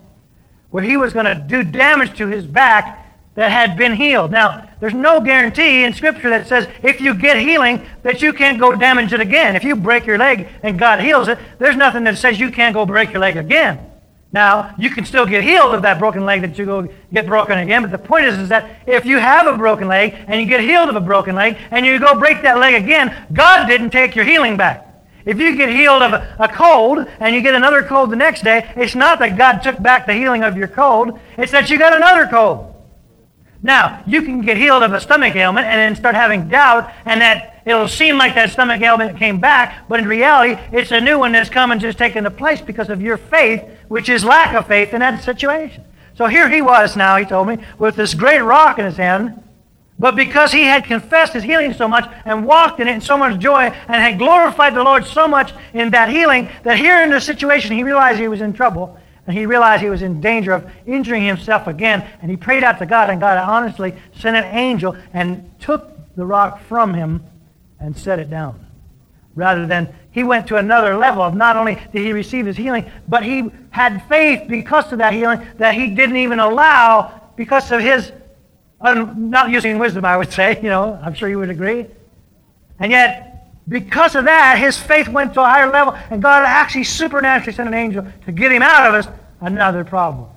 where he was going to do damage to his back that had been healed. Now, there's no guarantee in Scripture that says if you get healing that you can't go damage it again. If you break your leg and God heals it, there's nothing that says you can't go break your leg again. Now, you can still get healed of that broken leg that you go get broken again, but the point is, is that if you have a broken leg and you get healed of a broken leg and you go break that leg again, God didn't take your healing back. If you get healed of a, a, cold and you get another cold the next day, it's not that God took back the healing of your cold, it's that you got another cold. Now, you can get healed of a stomach ailment and then start having doubt, and that it'll seem like that stomach ailment came back, but in reality, it's a new one that's come and just taken the place because of your faith, which is lack of faith in that situation. So here he was now, he told me, with this great rock in his hand, but because he had confessed his healing so much and walked in it in so much joy and had glorified the Lord so much in that healing, that here in the situation he realized he was in trouble and he realized he was in danger of injuring himself again. And he prayed out to God, and God honestly sent an angel and took the rock from him and set it down. Rather than he went to another level of not only did he receive his healing, but he had faith because of that healing that he didn't even allow because of his not using wisdom, I would [laughs] say. You know, I'm sure you would agree. And yet, because of that, his faith went to a higher level, and God actually supernaturally sent an angel to get him out of us another problem.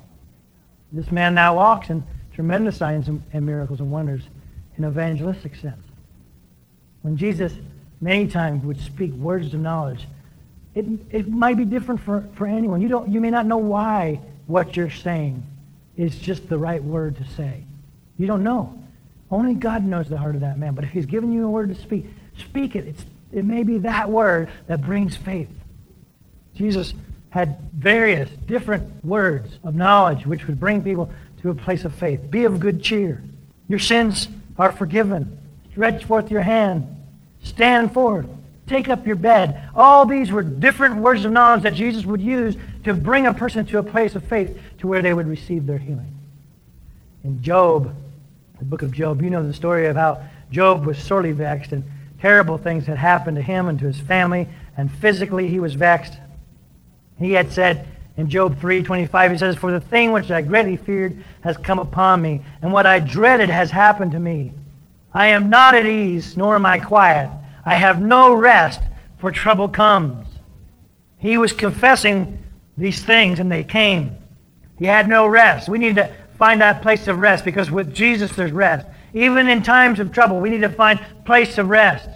This man now walks in tremendous signs and miracles and wonders in evangelistic sense. When Jesus many times would speak words of knowledge, it, it might be different for, for anyone. You, don't, you may not know why what you're saying is just the right word to say. You don't know. Only God knows the heart of that man. But if he's given you a word to speak, speak it. It's, it may be that word that brings faith. Jesus had various different words of knowledge which would bring people to a place of faith. Be of good cheer. Your sins are forgiven. Stretch forth your hand. Stand forth. Take up your bed. All these were different words of knowledge that Jesus would use to bring a person to a place of faith to where they would receive their healing. In Job, the book of Job, you know the story of how Job was sorely vexed and terrible things had happened to him and to his family, and physically he was vexed. He had said in Job 3:25, he says, "For the thing which I greatly feared has come upon me, and what I dreaded has happened to me. I am not at ease, nor am I quiet. I have no rest, for trouble comes." He was confessing these things, and they came. He had no rest. We need to find that place of rest because with Jesus there's rest. Even in times of trouble, we need to find place of rest.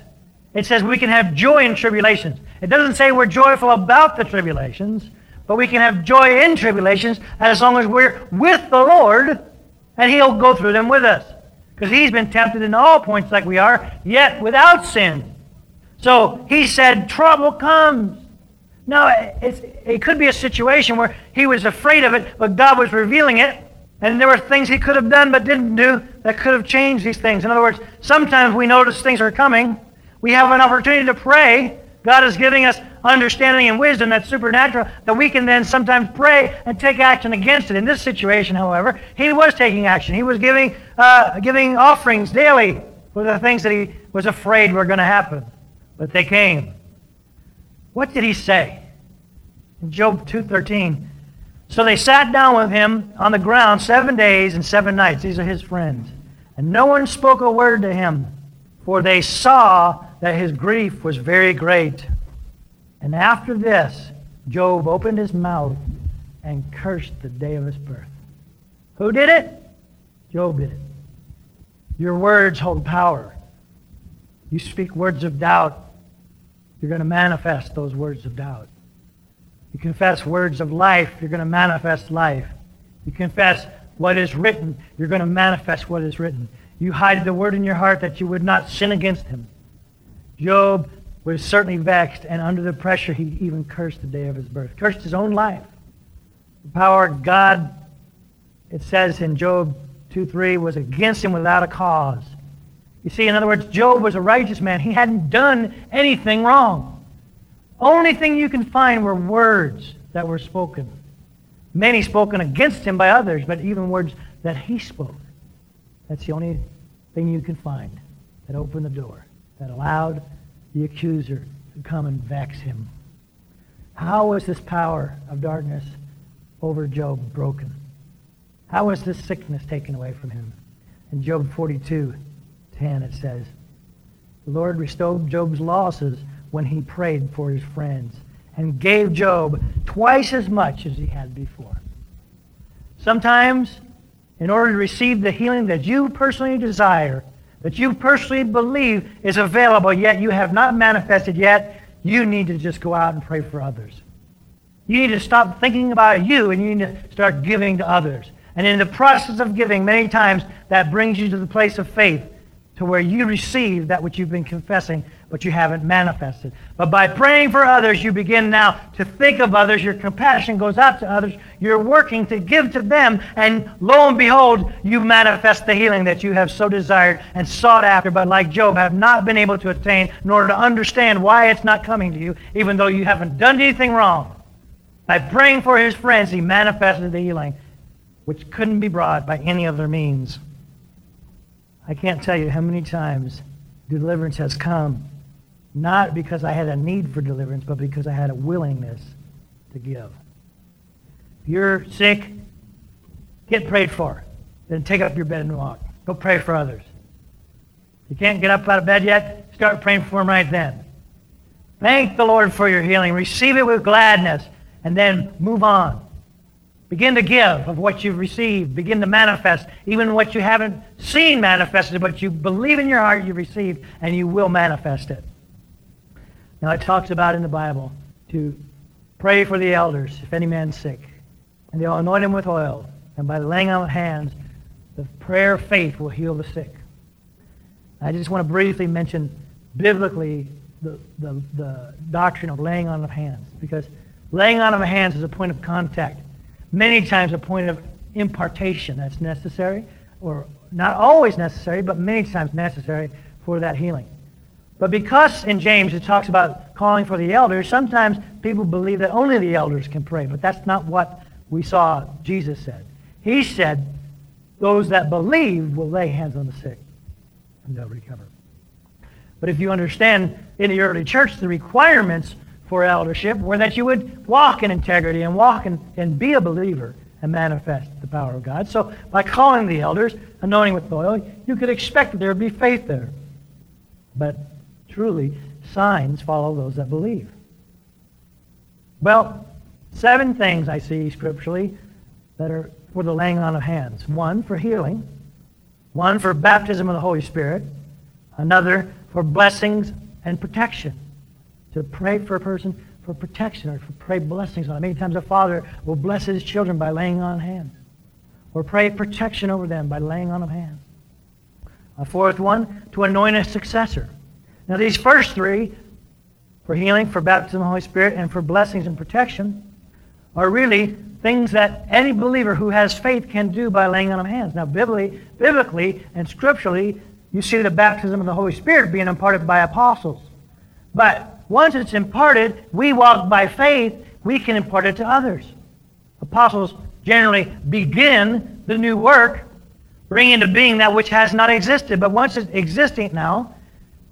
It says we can have joy in tribulations. It doesn't say we're joyful about the tribulations, but we can have joy in tribulations as long as we're with the Lord and He'll go through them with us. Because He's been tempted in all points like we are, yet without sin. So He said, trouble comes. Now, it could be a situation where he was afraid of it, but God was revealing it. And there were things he could have done but didn't do that could have changed these things. In other words, sometimes we notice things are coming. We have an opportunity to pray. God is giving us understanding and wisdom that's supernatural that we can then sometimes pray and take action against it. In this situation, however, he was taking action. He was giving, uh, giving offerings daily for the things that he was afraid were going to happen. But they came. What did he say? In Job 2.13, So they sat down with him on the ground seven days and seven nights. These are his friends. And no one spoke a word to him, for they saw that his grief was very great. And after this, Job opened his mouth and cursed the day of his birth. Who did it? Job did it. Your words hold power. You speak words of doubt you're going to manifest those words of doubt. You confess words of life, you're going to manifest life. You confess what is written, you're going to manifest what is written. You hide the word in your heart that you would not sin against him. Job was certainly vexed, and under the pressure, he even cursed the day of his birth, cursed his own life. The power of God, it says in Job 2 3, was against him without a cause. You see, in other words, Job was a righteous man. He hadn't done anything wrong. Only thing you can find were words that were spoken. Many spoken against him by others, but even words that he spoke. That's the only thing you can find that opened the door, that allowed the accuser to come and vex him. How was this power of darkness over Job broken? How was this sickness taken away from him? In Job 42, 10, it says, The Lord restored Job's losses when he prayed for his friends and gave Job twice as much as he had before. Sometimes, in order to receive the healing that you personally desire, that you personally believe is available, yet you have not manifested yet, you need to just go out and pray for others. You need to stop thinking about you and you need to start giving to others. And in the process of giving, many times that brings you to the place of faith to where you receive that which you've been confessing, but you haven't manifested. But by praying for others, you begin now to think of others. Your compassion goes out to others. You're working to give to them. And lo and behold, you manifest the healing that you have so desired and sought after, but like Job, have not been able to attain in order to understand why it's not coming to you, even though you haven't done anything wrong. By praying for his friends, he manifested the healing, which couldn't be brought by any other means. I can't tell you how many times deliverance has come, not because I had a need for deliverance, but because I had a willingness to give. If you're sick, get prayed for. Then take up your bed and walk. Go pray for others. If you can't get up out of bed yet, start praying for them right then. Thank the Lord for your healing. Receive it with gladness, and then move on. Begin to give of what you've received. Begin to manifest even what you haven't seen manifested, but you believe in your heart you've received, and you will manifest it. Now, it talks about in the Bible to pray for the elders if any man's sick, and they'll anoint him with oil, and by laying on of hands, the prayer of faith will heal the sick. I just want to briefly mention biblically the, the, the doctrine of laying on of hands, because laying on of hands is a point of contact many times a point of impartation that's necessary, or not always necessary, but many times necessary for that healing. But because in James it talks about calling for the elders, sometimes people believe that only the elders can pray, but that's not what we saw Jesus said. He said, those that believe will lay hands on the sick and they'll recover. But if you understand in the early church the requirements for eldership were that you would walk in integrity and walk in, and be a believer and manifest the power of God. So by calling the elders, anointing with oil, you could expect that there would be faith there. But truly, signs follow those that believe. Well, seven things I see scripturally that are for the laying on of hands. One for healing, one for baptism of the Holy Spirit, another for blessings and protection. To pray for a person for protection or for pray blessings on it. Many times a father will bless his children by laying on hands. Or pray protection over them by laying on of hands. A fourth one, to anoint a successor. Now these first three, for healing, for baptism of the Holy Spirit, and for blessings and protection, are really things that any believer who has faith can do by laying on of hands. Now biblically, biblically and scripturally, you see the baptism of the Holy Spirit being imparted by apostles. But once it's imparted, we walk by faith, we can impart it to others. Apostles generally begin the new work, bring into being that which has not existed. But once it's existing now,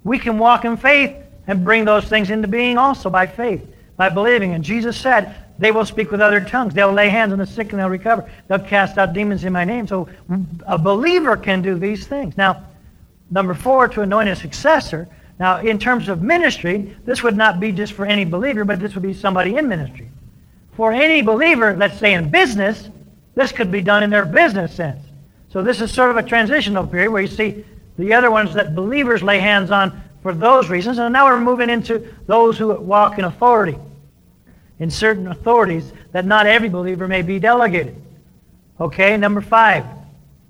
we can walk in faith and bring those things into being also by faith, by believing. And Jesus said, they will speak with other tongues. They'll lay hands on the sick and they'll recover. They'll cast out demons in my name. So a believer can do these things. Now, number four, to anoint a successor. Now, in terms of ministry, this would not be just for any believer, but this would be somebody in ministry. For any believer, let's say in business, this could be done in their business sense. So this is sort of a transitional period where you see the other ones that believers lay hands on for those reasons. And now we're moving into those who walk in authority, in certain authorities that not every believer may be delegated. Okay, number five,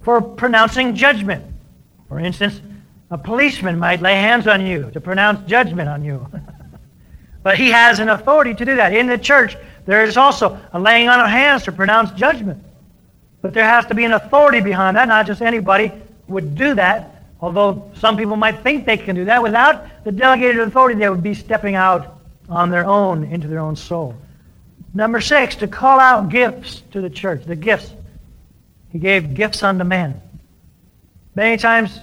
for pronouncing judgment. For instance, a policeman might lay hands on you to pronounce judgment on you. [laughs] but he has an authority to do that. In the church, there is also a laying on of hands to pronounce judgment. But there has to be an authority behind that. Not just anybody would do that, although some people might think they can do that. Without the delegated authority, they would be stepping out on their own into their own soul. Number six, to call out gifts to the church. The gifts. He gave gifts unto men. Many times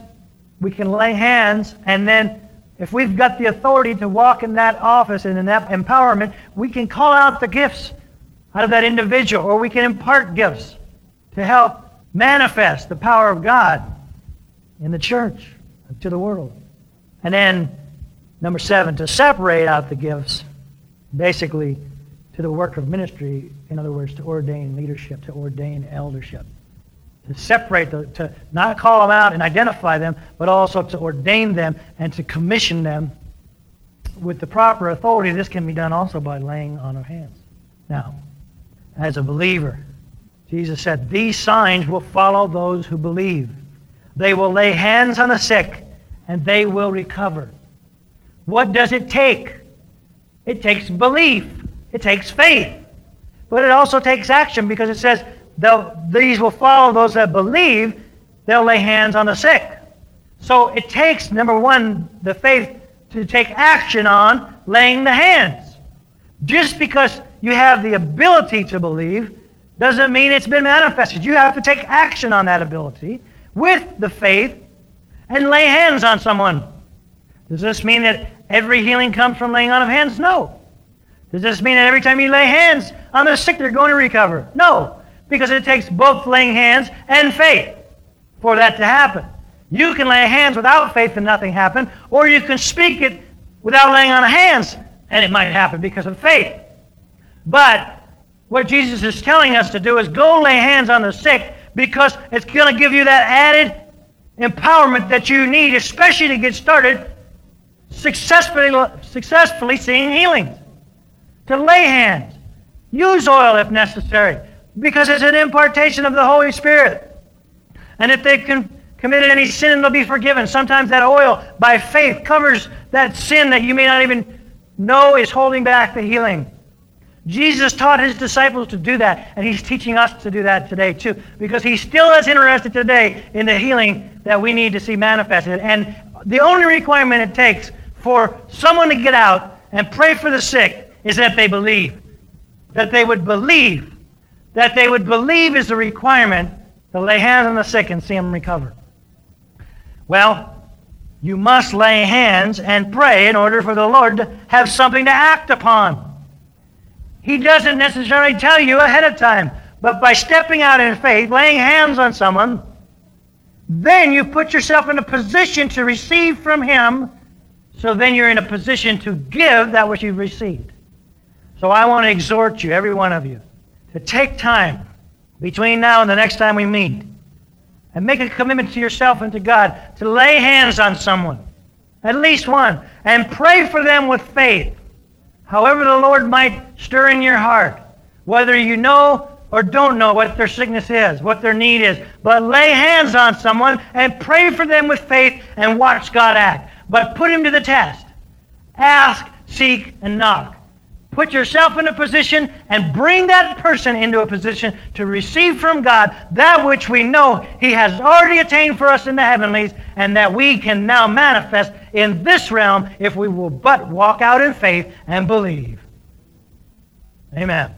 we can lay hands, and then if we've got the authority to walk in that office and in that empowerment, we can call out the gifts out of that individual, or we can impart gifts to help manifest the power of God in the church to the world. And then, number seven, to separate out the gifts, basically to the work of ministry, in other words, to ordain leadership, to ordain eldership to separate, the, to not call them out and identify them, but also to ordain them and to commission them with the proper authority. This can be done also by laying on of hands. Now, as a believer, Jesus said, These signs will follow those who believe. They will lay hands on the sick, and they will recover. What does it take? It takes belief. It takes faith. But it also takes action because it says, these will follow those that believe. They'll lay hands on the sick. So it takes, number one, the faith to take action on laying the hands. Just because you have the ability to believe doesn't mean it's been manifested. You have to take action on that ability with the faith and lay hands on someone. Does this mean that every healing comes from laying on of hands? No. Does this mean that every time you lay hands on the sick, they're going to recover? No because it takes both laying hands and faith for that to happen. You can lay hands without faith and nothing happen, or you can speak it without laying on of hands and it might happen because of faith. But what Jesus is telling us to do is go lay hands on the sick because it's going to give you that added empowerment that you need, especially to get started successfully, successfully seeing healings. To lay hands. Use oil if necessary. Because it's an impartation of the Holy Spirit. And if they can committed any sin, they'll be forgiven. Sometimes that oil, by faith, covers that sin that you may not even know is holding back the healing. Jesus taught his disciples to do that, and he's teaching us to do that today too, because he still is interested today in the healing that we need to see manifested. And the only requirement it takes for someone to get out and pray for the sick is that they believe. That they would believe. That they would believe is a requirement to lay hands on the sick and see them recover. Well, you must lay hands and pray in order for the Lord to have something to act upon. He doesn't necessarily tell you ahead of time, but by stepping out in faith, laying hands on someone, then you put yourself in a position to receive from Him, so then you're in a position to give that which you've received. So I want to exhort you, every one of you, to take time between now and the next time we meet and make a commitment to yourself and to God to lay hands on someone, at least one, and pray for them with faith. However, the Lord might stir in your heart, whether you know or don't know what their sickness is, what their need is. But lay hands on someone and pray for them with faith and watch God act. But put him to the test. Ask, seek, and knock. Put yourself in a position and bring that person into a position to receive from God that which we know He has already attained for us in the heavenlies and that we can now manifest in this realm if we will but walk out in faith and believe. Amen.